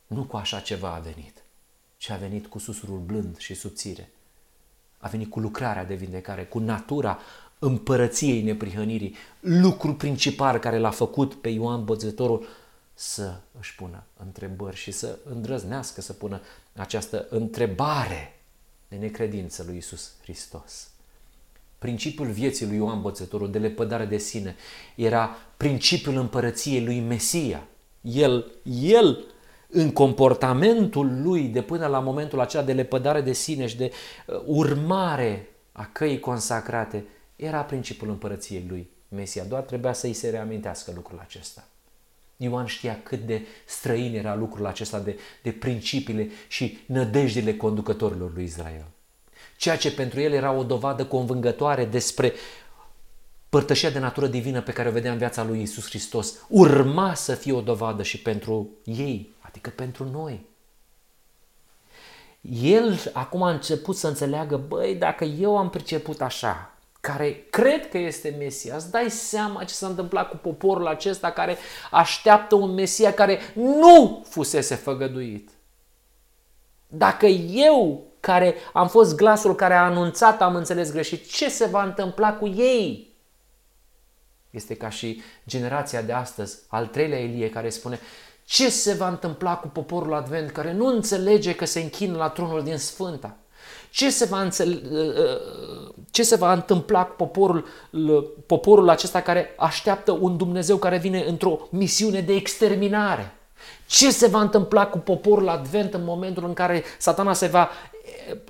Nu cu așa ceva a venit ci a venit cu susurul blând și subțire. A venit cu lucrarea de vindecare, cu natura împărăției neprihănirii, lucru principal care l-a făcut pe Ioan Bățătorul să își pună întrebări și să îndrăznească să pună această întrebare de necredință lui Isus Hristos. Principiul vieții lui Ioan Bățătorul de lepădare de sine era principiul împărăției lui Mesia. El, el în comportamentul lui de până la momentul acela de lepădare de sine și de uh, urmare a căii consacrate, era principiul împărăției lui Mesia. Doar trebuia să îi se reamintească lucrul acesta. Ioan știa cât de străin era lucrul acesta de, de principiile și nădejdile conducătorilor lui Israel. Ceea ce pentru el era o dovadă convângătoare despre părtășia de natură divină pe care o vedea în viața lui Isus Hristos, urma să fie o dovadă și pentru ei, adică pentru noi. El acum a început să înțeleagă, băi, dacă eu am priceput așa, care cred că este Mesia, îți dai seama ce s-a întâmplat cu poporul acesta care așteaptă un Mesia care nu fusese făgăduit. Dacă eu, care am fost glasul care a anunțat, am înțeles greșit, ce se va întâmpla cu ei? Este ca și generația de astăzi, al treilea Elie, care spune, ce se va întâmpla cu poporul Advent care nu înțelege că se închină la tronul din Sfânta? Ce se va, înțele... ce se va întâmpla cu poporul, poporul acesta care așteaptă un Dumnezeu care vine într-o misiune de exterminare? Ce se va întâmpla cu poporul Advent în momentul în care satana se va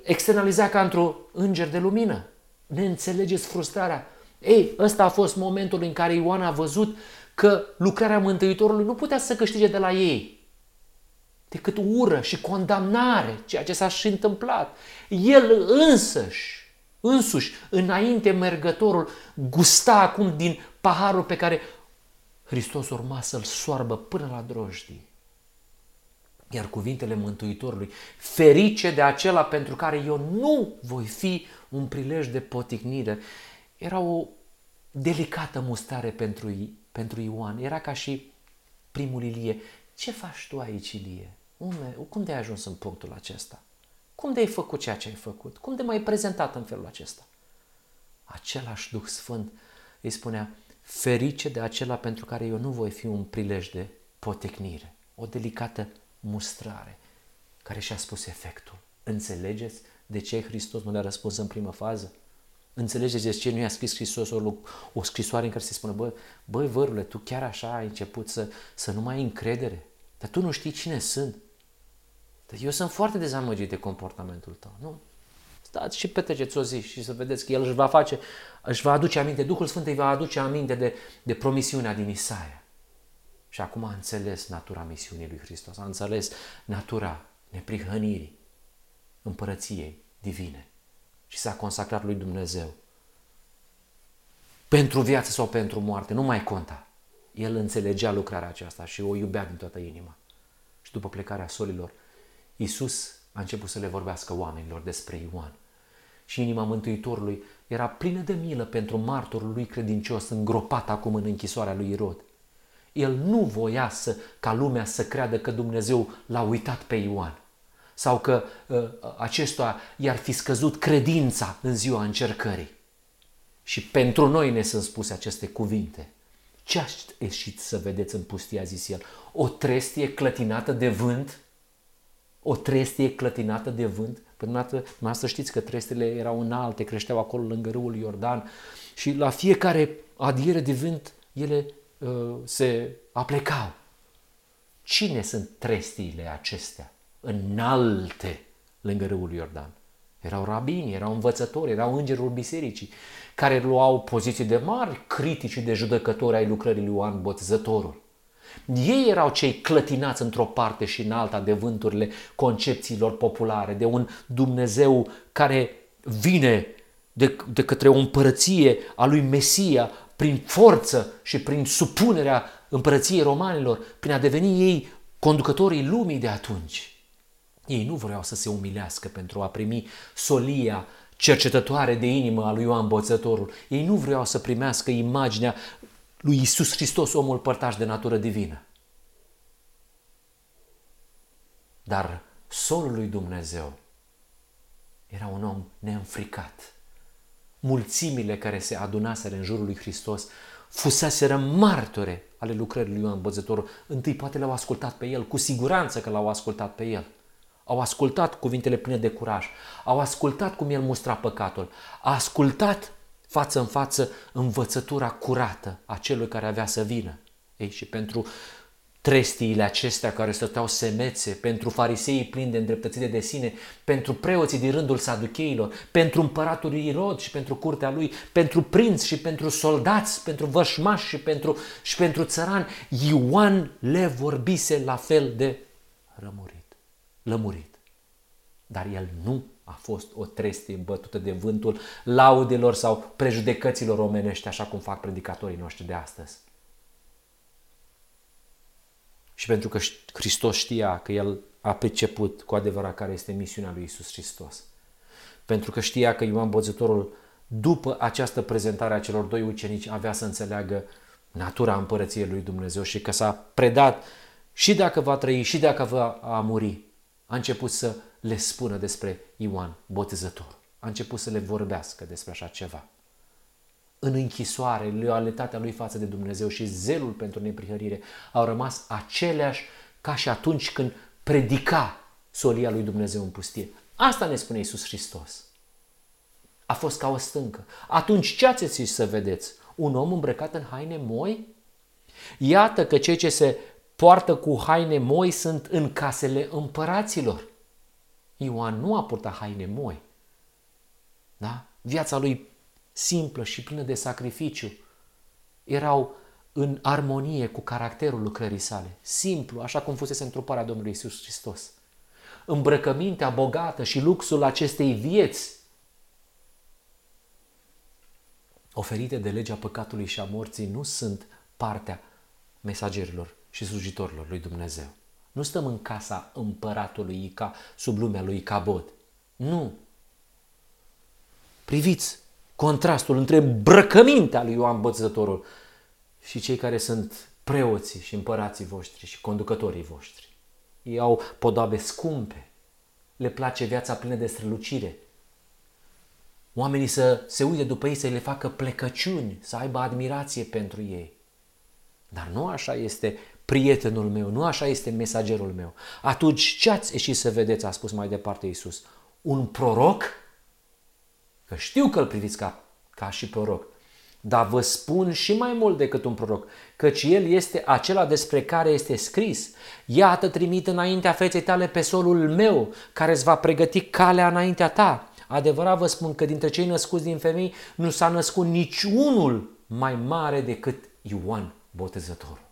externaliza ca într-un înger de lumină? Ne înțelegeți frustrarea? Ei, ăsta a fost momentul în care Ioan a văzut că lucrarea Mântuitorului nu putea să câștige de la ei decât ură și condamnare, ceea ce s-a și întâmplat. El însăși, însuși, înainte mergătorul, gusta acum din paharul pe care Hristos urma să-l soarbă până la drojdii. Iar cuvintele Mântuitorului, ferice de acela pentru care eu nu voi fi un prilej de poticnire, era o delicată mustare pentru pentru Ioan. Era ca și primul Ilie. Ce faci tu aici, Ilie? Unde, cum de ai ajuns în punctul acesta? Cum de ai făcut ceea ce ai făcut? Cum de m-ai prezentat în felul acesta? Același Duh Sfânt îi spunea, ferice de acela pentru care eu nu voi fi un prilej de potecnire, o delicată mustrare, care și-a spus efectul. Înțelegeți de ce Hristos nu le-a răspuns în primă fază? Înțelegeți de ce nu i-a scris Hristos o, o scrisoare în care se spune, bă, băi vărule, tu chiar așa ai început să, să nu mai ai încredere, dar tu nu știi cine sunt. Dar eu sunt foarte dezamăgit de comportamentul tău, nu? Stați și petreceți o zi și să vedeți că El își va face, își va aduce aminte, Duhul Sfânt îi va aduce aminte de, de promisiunea din Isaia. Și acum a înțeles natura misiunii lui Hristos, a înțeles natura neprihănirii împărăției divine și s-a consacrat lui Dumnezeu. Pentru viață sau pentru moarte, nu mai conta. El înțelegea lucrarea aceasta și o iubea din toată inima. Și după plecarea solilor, Iisus a început să le vorbească oamenilor despre Ioan. Și inima Mântuitorului era plină de milă pentru martorul lui credincios îngropat acum în închisoarea lui Irod. El nu voia să, ca lumea să creadă că Dumnezeu l-a uitat pe Ioan sau că uh, acestuia i-ar fi scăzut credința în ziua încercării. Și pentru noi ne sunt spuse aceste cuvinte. Ce ați ieșit să vedeți în pustie, a zis el? O trestie clătinată de vânt? O trestie clătinată de vânt? Pentru să știți că trestele erau înalte, creșteau acolo lângă râul Iordan și la fiecare adiere de vânt ele uh, se aplecau. Cine sunt trestiile acestea? Înalte lângă râul Iordan. Erau rabini, erau învățători, erau îngerul bisericii, care luau poziții de mari critici de judecători ai lucrării lui Ioan Botezătorul. Ei erau cei clătinați într-o parte și în alta de vânturile concepțiilor populare, de un Dumnezeu care vine de, de către o împărăție a lui Mesia prin forță și prin supunerea împărăției romanilor, prin a deveni ei conducătorii lumii de atunci. Ei nu vreau să se umilească pentru a primi solia cercetătoare de inimă a lui Ioan Boțătorul. Ei nu vreau să primească imaginea lui Isus Hristos, omul părtaș de natură divină. Dar solul lui Dumnezeu era un om neînfricat. Mulțimile care se adunaseră în jurul lui Hristos fuseseră martore ale lucrării lui Ioan Băzătorul. Întâi poate l-au ascultat pe el, cu siguranță că l-au ascultat pe el. Au ascultat cuvintele pline de curaj, au ascultat cum el mustra păcatul, a ascultat față în față învățătura curată a celui care avea să vină. Ei, și pentru trestiile acestea care stăteau semețe, pentru fariseii plini de îndreptățire de sine, pentru preoții din rândul saducheilor, pentru împăratul Irod și pentru curtea lui, pentru prinți și pentru soldați, pentru vășmași și pentru, și pentru țărani, Ioan le vorbise la fel de rămurit, lămurit. Dar el nu a fost o trestie bătută de vântul laudelor sau prejudecăților omenești, așa cum fac predicatorii noștri de astăzi. Și pentru că Hristos știa că El a priceput cu adevărat care este misiunea lui Isus Hristos. Pentru că știa că Ioan Botezătorul, după această prezentare a celor doi ucenici, avea să înțeleagă natura împărăției lui Dumnezeu și că s-a predat și dacă va trăi și dacă va muri, a început să le spună despre Ioan Botezător. A început să le vorbească despre așa ceva în închisoare, loialitatea lui față de Dumnezeu și zelul pentru neprihărire au rămas aceleași ca și atunci când predica solia lui Dumnezeu în pustie. Asta ne spune Isus Hristos. A fost ca o stâncă. Atunci ce ați să vedeți? Un om îmbrăcat în haine moi? Iată că cei ce se poartă cu haine moi sunt în casele împăraților. Ioan nu a purtat haine moi. Da? Viața lui simplă și plină de sacrificiu, erau în armonie cu caracterul lucrării sale, simplu, așa cum fusese întruparea Domnului Isus Hristos. Îmbrăcămintea bogată și luxul acestei vieți oferite de legea păcatului și a morții nu sunt partea mesagerilor și slujitorilor lui Dumnezeu. Nu stăm în casa împăratului ca sub lumea lui Cabot. Nu. Priviți contrastul între îmbrăcămintea lui Ioan Bățătorul și cei care sunt preoții și împărații voștri și conducătorii voștri. Ei au podoabe scumpe, le place viața plină de strălucire. Oamenii să se uite după ei, să le facă plecăciuni, să aibă admirație pentru ei. Dar nu așa este prietenul meu, nu așa este mesagerul meu. Atunci ce ați ieșit să vedeți, a spus mai departe Iisus? Un proroc Că știu că îl priviți ca, ca și proroc. Dar vă spun și mai mult decât un proroc, căci el este acela despre care este scris. Iată trimit înaintea feței tale pe solul meu, care îți va pregăti calea înaintea ta. Adevărat vă spun că dintre cei născuți din femei nu s-a născut niciunul mai mare decât Ioan Botezătorul.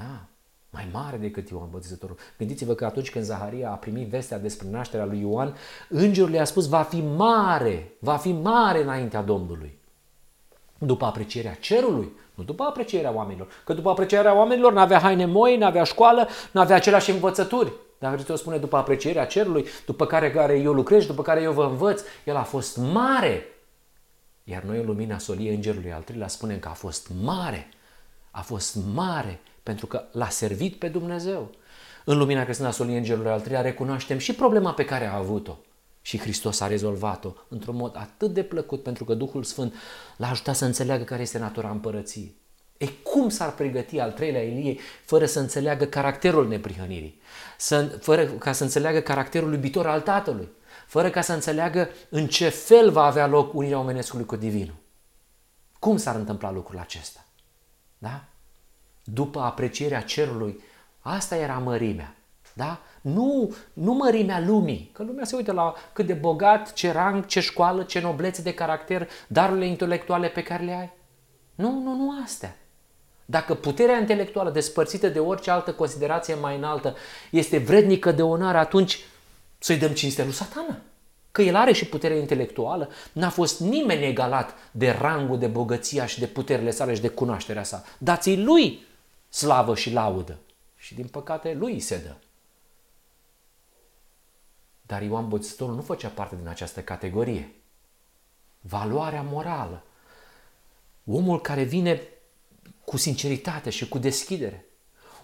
Da mai mare decât Ioan Botezătorul. Gândiți-vă că atunci când Zaharia a primit vestea despre nașterea lui Ioan, îngerul i-a spus, va fi mare, va fi mare înaintea Domnului. După aprecierea cerului, nu după aprecierea oamenilor. Că după aprecierea oamenilor n-avea haine moi, n-avea școală, n-avea aceleași învățături. Dar Hristos spune după aprecierea cerului, după care, care eu lucrez, după care eu vă învăț, el a fost mare. Iar noi în lumina soliei îngerului al treilea spunem că a fost mare. A fost mare pentru că l-a servit pe Dumnezeu. În lumina creștină a solii îngerului al treia recunoaștem și problema pe care a avut-o. Și Hristos a rezolvat-o într-un mod atât de plăcut pentru că Duhul Sfânt l-a ajutat să înțeleagă care este natura împărăției. E cum s-ar pregăti al treilea Elie fără să înțeleagă caracterul neprihănirii, să, fără ca să înțeleagă caracterul iubitor al Tatălui, fără ca să înțeleagă în ce fel va avea loc unirea omenescului cu Divinul. Cum s-ar întâmpla lucrul acesta? Da? După aprecierea cerului. Asta era mărimea. Da? Nu, nu mărimea lumii, că lumea se uită la cât de bogat, ce rang, ce școală, ce noblețe de caracter, darurile intelectuale pe care le ai. Nu, nu, nu astea. Dacă puterea intelectuală despărțită de orice altă considerație mai înaltă este vrednică de onoare, atunci să-i dăm cinstea lui satana. Că el are și putere intelectuală, n-a fost nimeni egalat de rangul, de bogăția și de puterile sale și de cunoașterea sa. Dați-i lui slavă și laudă. Și din păcate lui se dă. Dar Ioan Botezătorul nu făcea parte din această categorie. Valoarea morală. Omul care vine cu sinceritate și cu deschidere.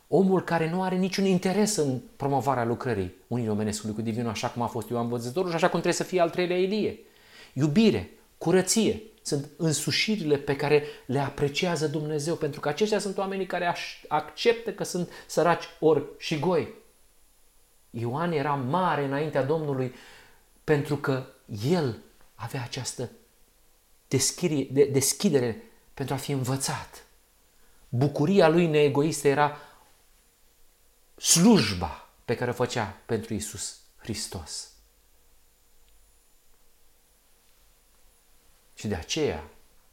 Omul care nu are niciun interes în promovarea lucrării unii omenescului cu divinul, așa cum a fost Ioan Botezătorul și așa cum trebuie să fie al treilea Ilie. Iubire, curăție, sunt însușirile pe care le apreciază Dumnezeu, pentru că aceștia sunt oamenii care acceptă că sunt săraci ori și goi. Ioan era mare înaintea Domnului pentru că el avea această deschidere pentru a fi învățat. Bucuria lui neegoistă era slujba pe care o făcea pentru Isus Hristos. Și de aceea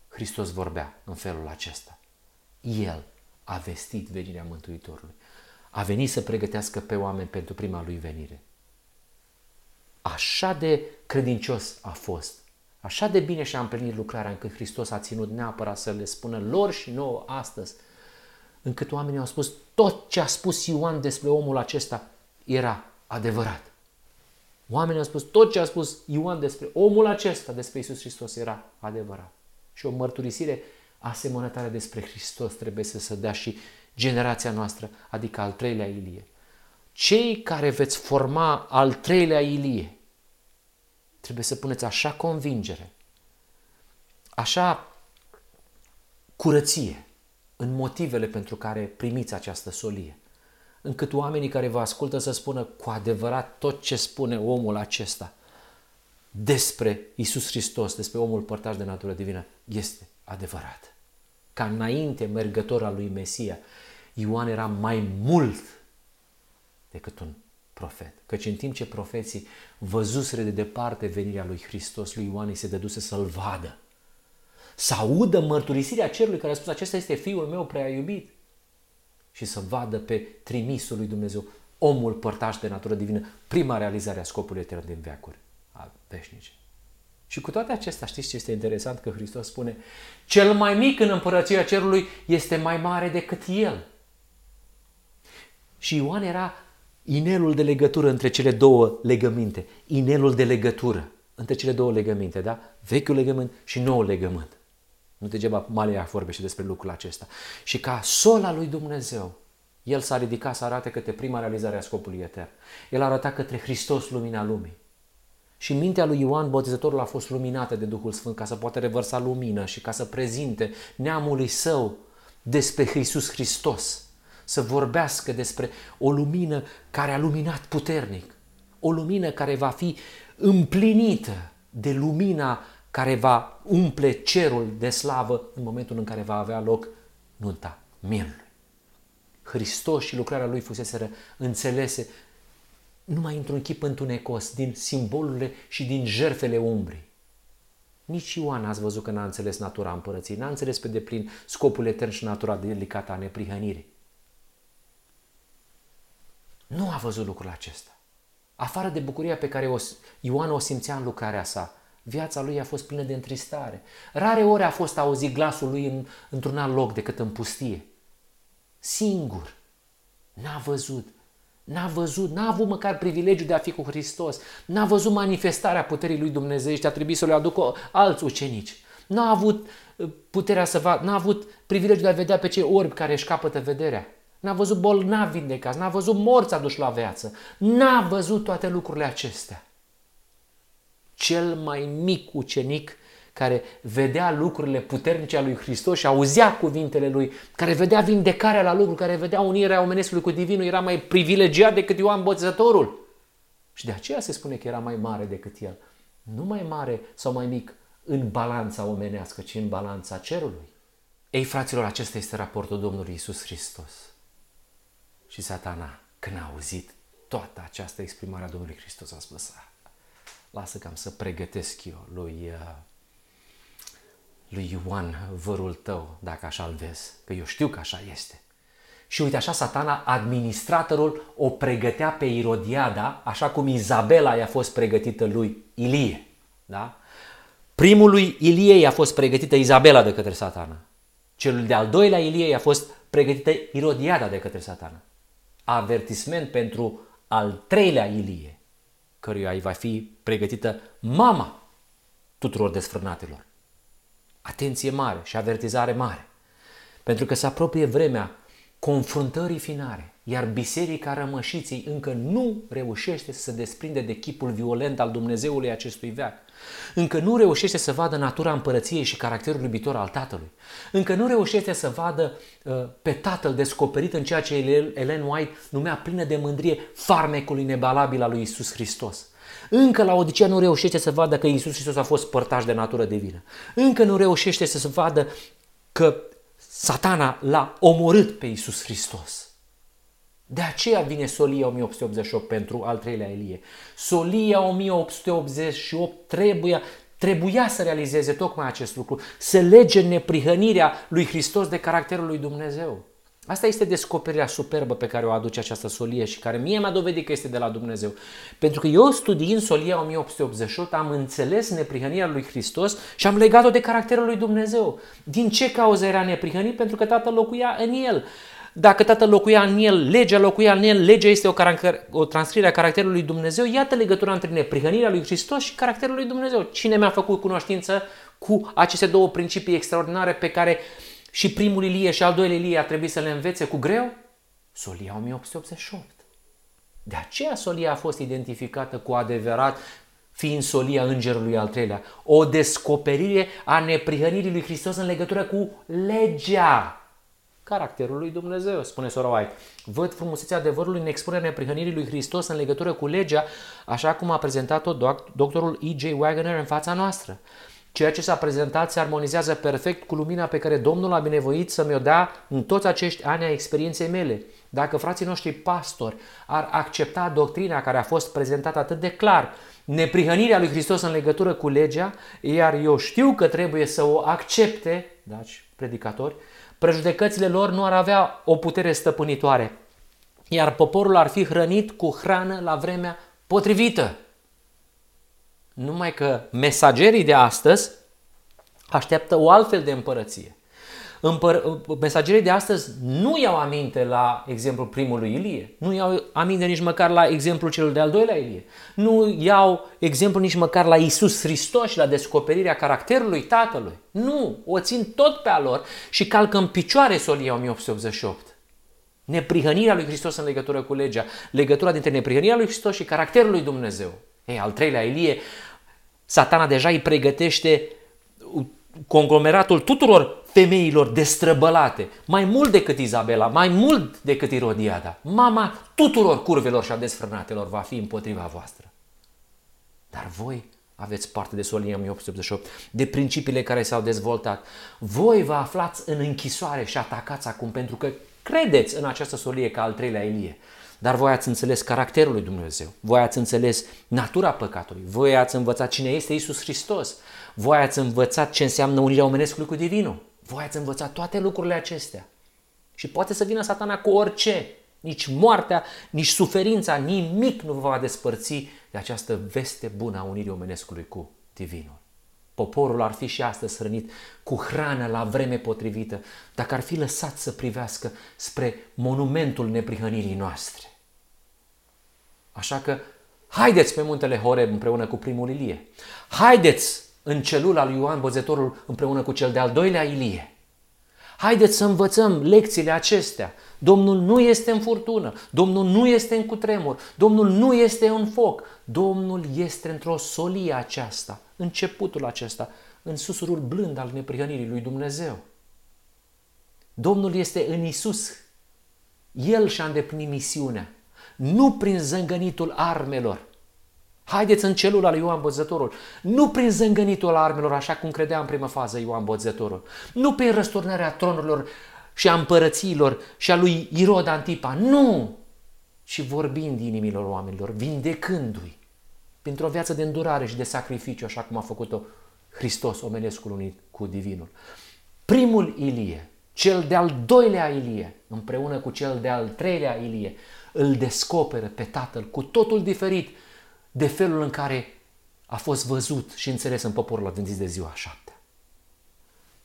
Hristos vorbea în felul acesta. El a vestit venirea Mântuitorului. A venit să pregătească pe oameni pentru prima lui venire. Așa de credincios a fost. Așa de bine și-a împlinit lucrarea încât Hristos a ținut neapărat să le spună lor și nouă astăzi, încât oamenii au spus tot ce a spus Ioan despre omul acesta era adevărat. Oamenii au spus tot ce a spus Ioan despre omul acesta, despre Isus Hristos, era adevărat. Și o mărturisire asemănătoare despre Hristos trebuie să se dea și generația noastră, adică al treilea Ilie. Cei care veți forma al treilea Ilie, trebuie să puneți așa convingere, așa curăție în motivele pentru care primiți această solie încât oamenii care vă ascultă să spună cu adevărat tot ce spune omul acesta despre Isus Hristos, despre omul părtaș de natură divină, este adevărat. Ca înainte mergător al lui Mesia, Ioan era mai mult decât un profet. Căci în timp ce profeții văzuseră de departe venirea lui Hristos, lui Ioan îi se dăduse să-l vadă. Să audă mărturisirea cerului care a spus, acesta este fiul meu prea iubit și să vadă pe trimisul lui Dumnezeu, omul părtaș de natură divină, prima realizare a scopului etern din veacuri, a veșnice. Și cu toate acestea, știți ce este interesant? Că Hristos spune, cel mai mic în împărăția cerului este mai mare decât el. Și Ioan era inelul de legătură între cele două legăminte. Inelul de legătură între cele două legăminte, da? Vechiul legământ și noul legământ. Nu degeaba Malia vorbește despre lucrul acesta. Și ca sola lui Dumnezeu, el s-a ridicat să arate către prima realizare a scopului etern. El a arătat către Hristos lumina lumii. Și mintea lui Ioan Botezătorul a fost luminată de Duhul Sfânt ca să poată revărsa lumină și ca să prezinte neamului său despre Iisus Hristos. Să vorbească despre o lumină care a luminat puternic. O lumină care va fi împlinită de lumina care va umple cerul de slavă în momentul în care va avea loc nunta mielului. Hristos și lucrarea lui fuseseră înțelese numai într-un chip întunecos, din simbolurile și din jerfele umbrii. Nici Ioan ați văzut că n-a înțeles natura împărăției, n-a înțeles pe deplin scopul etern și natura delicată a neprihănirii. Nu a văzut lucrul acesta. Afară de bucuria pe care o, Ioan o simțea în lucrarea sa, Viața lui a fost plină de întristare. Rare ori a fost auzit glasul lui în, într-un alt loc decât în pustie. Singur. N-a văzut. N-a văzut, n-a avut măcar privilegiul de a fi cu Hristos. N-a văzut manifestarea puterii lui Dumnezeu și a trebuit să le aducă alți ucenici. N-a avut uh, puterea să vadă, n-a avut privilegiul de a vedea pe cei orbi care își capătă vederea. N-a văzut bolnavi vindecați, n-a văzut morți aduși la viață. N-a văzut toate lucrurile acestea cel mai mic ucenic care vedea lucrurile puternice a lui Hristos și auzea cuvintele lui, care vedea vindecarea la lucru, care vedea unirea omenescului cu divinul, era mai privilegiat decât Ioan Botezătorul. Și de aceea se spune că era mai mare decât el. Nu mai mare sau mai mic în balanța omenească, ci în balanța cerului. Ei, fraților, acesta este raportul Domnului Isus Hristos. Și satana, când a auzit toată această exprimare a Domnului Hristos, a spus, lasă cam să pregătesc eu lui, uh, lui Ioan, vărul tău, dacă așa-l vezi, că eu știu că așa este. Și uite așa satana, administratorul, o pregătea pe Irodiada, așa cum Izabela i-a fost pregătită lui Ilie. Da? Primul lui Ilie i-a fost pregătită Izabela de către satana. Cel de-al doilea Ilie i-a fost pregătită Irodiada de către satana. Avertisment pentru al treilea Ilie, căruia îi va fi pregătită mama tuturor desfrânatelor. Atenție mare și avertizare mare. Pentru că se apropie vremea confruntării finale, iar biserica rămășiții încă nu reușește să se desprinde de chipul violent al Dumnezeului acestui veac. Încă nu reușește să vadă natura împărăției și caracterul iubitor al Tatălui. Încă nu reușește să vadă uh, pe Tatăl descoperit în ceea ce Ellen White numea plină de mândrie farmecului nebalabil al lui Isus Hristos. Încă la Odisea nu reușește să vadă că Isus Hristos a fost părtaș de natură divină. Încă nu reușește să se vadă că satana l-a omorât pe Isus Hristos. De aceea vine Solia 1888 pentru al treilea Elie. Solia 1888 trebuia, trebuia să realizeze tocmai acest lucru, să lege neprihănirea lui Hristos de caracterul lui Dumnezeu. Asta este descoperirea superbă pe care o aduce această solie și care mie mi-a dovedit că este de la Dumnezeu. Pentru că eu studiind solia 1888 am înțeles neprihănirea lui Hristos și am legat-o de caracterul lui Dumnezeu. Din ce cauză era neprihănit? Pentru că Tatăl locuia în el. Dacă Tatăl locuia în el, legea locuia în el, legea este o, o transcriere a caracterului lui Dumnezeu, iată legătura între neprihănirea lui Hristos și caracterul lui Dumnezeu. Cine mi-a făcut cunoștință cu aceste două principii extraordinare pe care și primul Ilie și al doilea Ilie a trebuit să le învețe cu greu? Solia 1888. De aceea Solia a fost identificată cu adevărat fiind solia îngerului al treilea. O descoperire a neprihănirii lui Hristos în legătură cu legea caracterul lui Dumnezeu, spune Sora White. Văd frumusețea adevărului în expunerea neprihănirii lui Hristos în legătură cu legea, așa cum a prezentat-o doctorul E.J. Wagner în fața noastră. Ceea ce s-a prezentat se armonizează perfect cu lumina pe care Domnul a binevoit să mi-o dea în toți acești ani a experienței mele. Dacă frații noștri pastori ar accepta doctrina care a fost prezentată atât de clar, neprihănirea lui Hristos în legătură cu legea, iar eu știu că trebuie să o accepte, daci, predicatori, prejudecățile lor nu ar avea o putere stăpânitoare, iar poporul ar fi hrănit cu hrană la vremea potrivită. Numai că mesagerii de astăzi așteaptă o altfel de împărăție. Împăr- mesagerii de astăzi nu iau aminte la exemplul primului Ilie, nu iau aminte nici măcar la exemplul celui de-al doilea Ilie, nu iau exemplu nici măcar la Isus Hristos și la descoperirea caracterului Tatălui. Nu, o țin tot pe a lor și calcă în picioare solia 1888. Neprihănirea lui Hristos în legătură cu legea, legătura dintre neprihănirea lui Hristos și caracterul lui Dumnezeu. Ei, al treilea Ilie, satana deja îi pregătește conglomeratul tuturor femeilor destrăbălate, mai mult decât Izabela, mai mult decât Irodiada. Mama tuturor curvelor și a desfrânatelor va fi împotriva voastră. Dar voi aveți parte de Solia 1888, de principiile care s-au dezvoltat. Voi vă aflați în închisoare și atacați acum pentru că credeți în această solie ca al treilea Elie. Dar voi ați înțeles caracterul lui Dumnezeu, voi ați înțeles natura păcatului, voi ați învățat cine este Isus Hristos, voi ați învățat ce înseamnă unirea omenescului cu divinul, voi ați învățat toate lucrurile acestea. Și poate să vină satana cu orice, nici moartea, nici suferința, nimic nu vă va despărți de această veste bună a unirii omenescului cu divinul. Poporul ar fi și astăzi hrănit cu hrană la vreme potrivită, dacă ar fi lăsat să privească spre monumentul neprihănirii noastre. Așa că haideți pe muntele Horeb împreună cu primul Ilie. Haideți în celula lui Ioan Băzetorul împreună cu cel de-al doilea Ilie. Haideți să învățăm lecțiile acestea. Domnul nu este în furtună, Domnul nu este în cutremur, Domnul nu este în foc, Domnul este într-o solie aceasta, începutul acesta, în susurul blând al neprihănirii lui Dumnezeu. Domnul este în Isus. El și-a îndeplinit misiunea nu prin zângănitul armelor. Haideți în celula lui Ioan Băzătorul. Nu prin zângănitul armelor, așa cum credea în prima fază Ioan Băzătorul. Nu prin răsturnarea tronurilor și a împărățiilor și a lui Irod Antipa. Nu! Și vorbind inimilor oamenilor, vindecându-i pentru o viață de îndurare și de sacrificiu, așa cum a făcut-o Hristos omenescul unit cu divinul. Primul Ilie, cel de-al doilea Ilie, împreună cu cel de-al treilea Ilie, îl descoperă pe tatăl cu totul diferit de felul în care a fost văzut și înțeles în poporul adventit de ziua șaptea.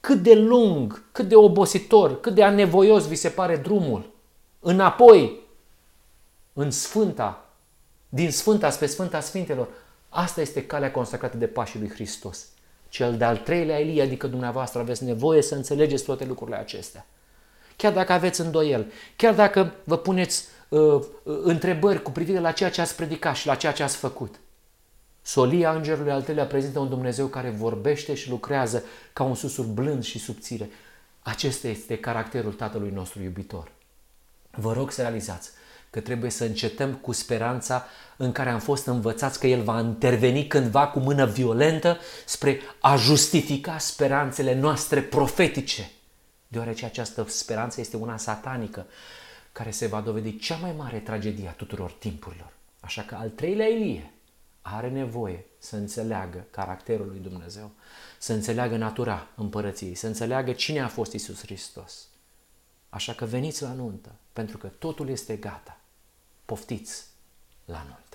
Cât de lung, cât de obositor, cât de anevoios vi se pare drumul înapoi în Sfânta, din Sfânta spre Sfânta Sfintelor. Asta este calea consacrată de pașii lui Hristos. Cel de-al treilea Elie, adică dumneavoastră aveți nevoie să înțelegeți toate lucrurile acestea. Chiar dacă aveți îndoiel, chiar dacă vă puneți uh, uh, întrebări cu privire la ceea ce ați predicat și la ceea ce ați făcut. Solia Îngerului al treilea prezintă un Dumnezeu care vorbește și lucrează ca un susur blând și subțire. Acesta este caracterul Tatălui nostru iubitor. Vă rog să realizați că trebuie să încetăm cu speranța în care am fost învățați că El va interveni cândva cu mână violentă spre a justifica speranțele noastre profetice, deoarece această speranță este una satanică, care se va dovedi cea mai mare tragedie a tuturor timpurilor. Așa că al treilea Ilie are nevoie să înțeleagă caracterul lui Dumnezeu, să înțeleagă natura împărăției, să înțeleagă cine a fost Isus Hristos. Așa că veniți la nuntă, pentru că totul este gata. Poftiți la nuntă.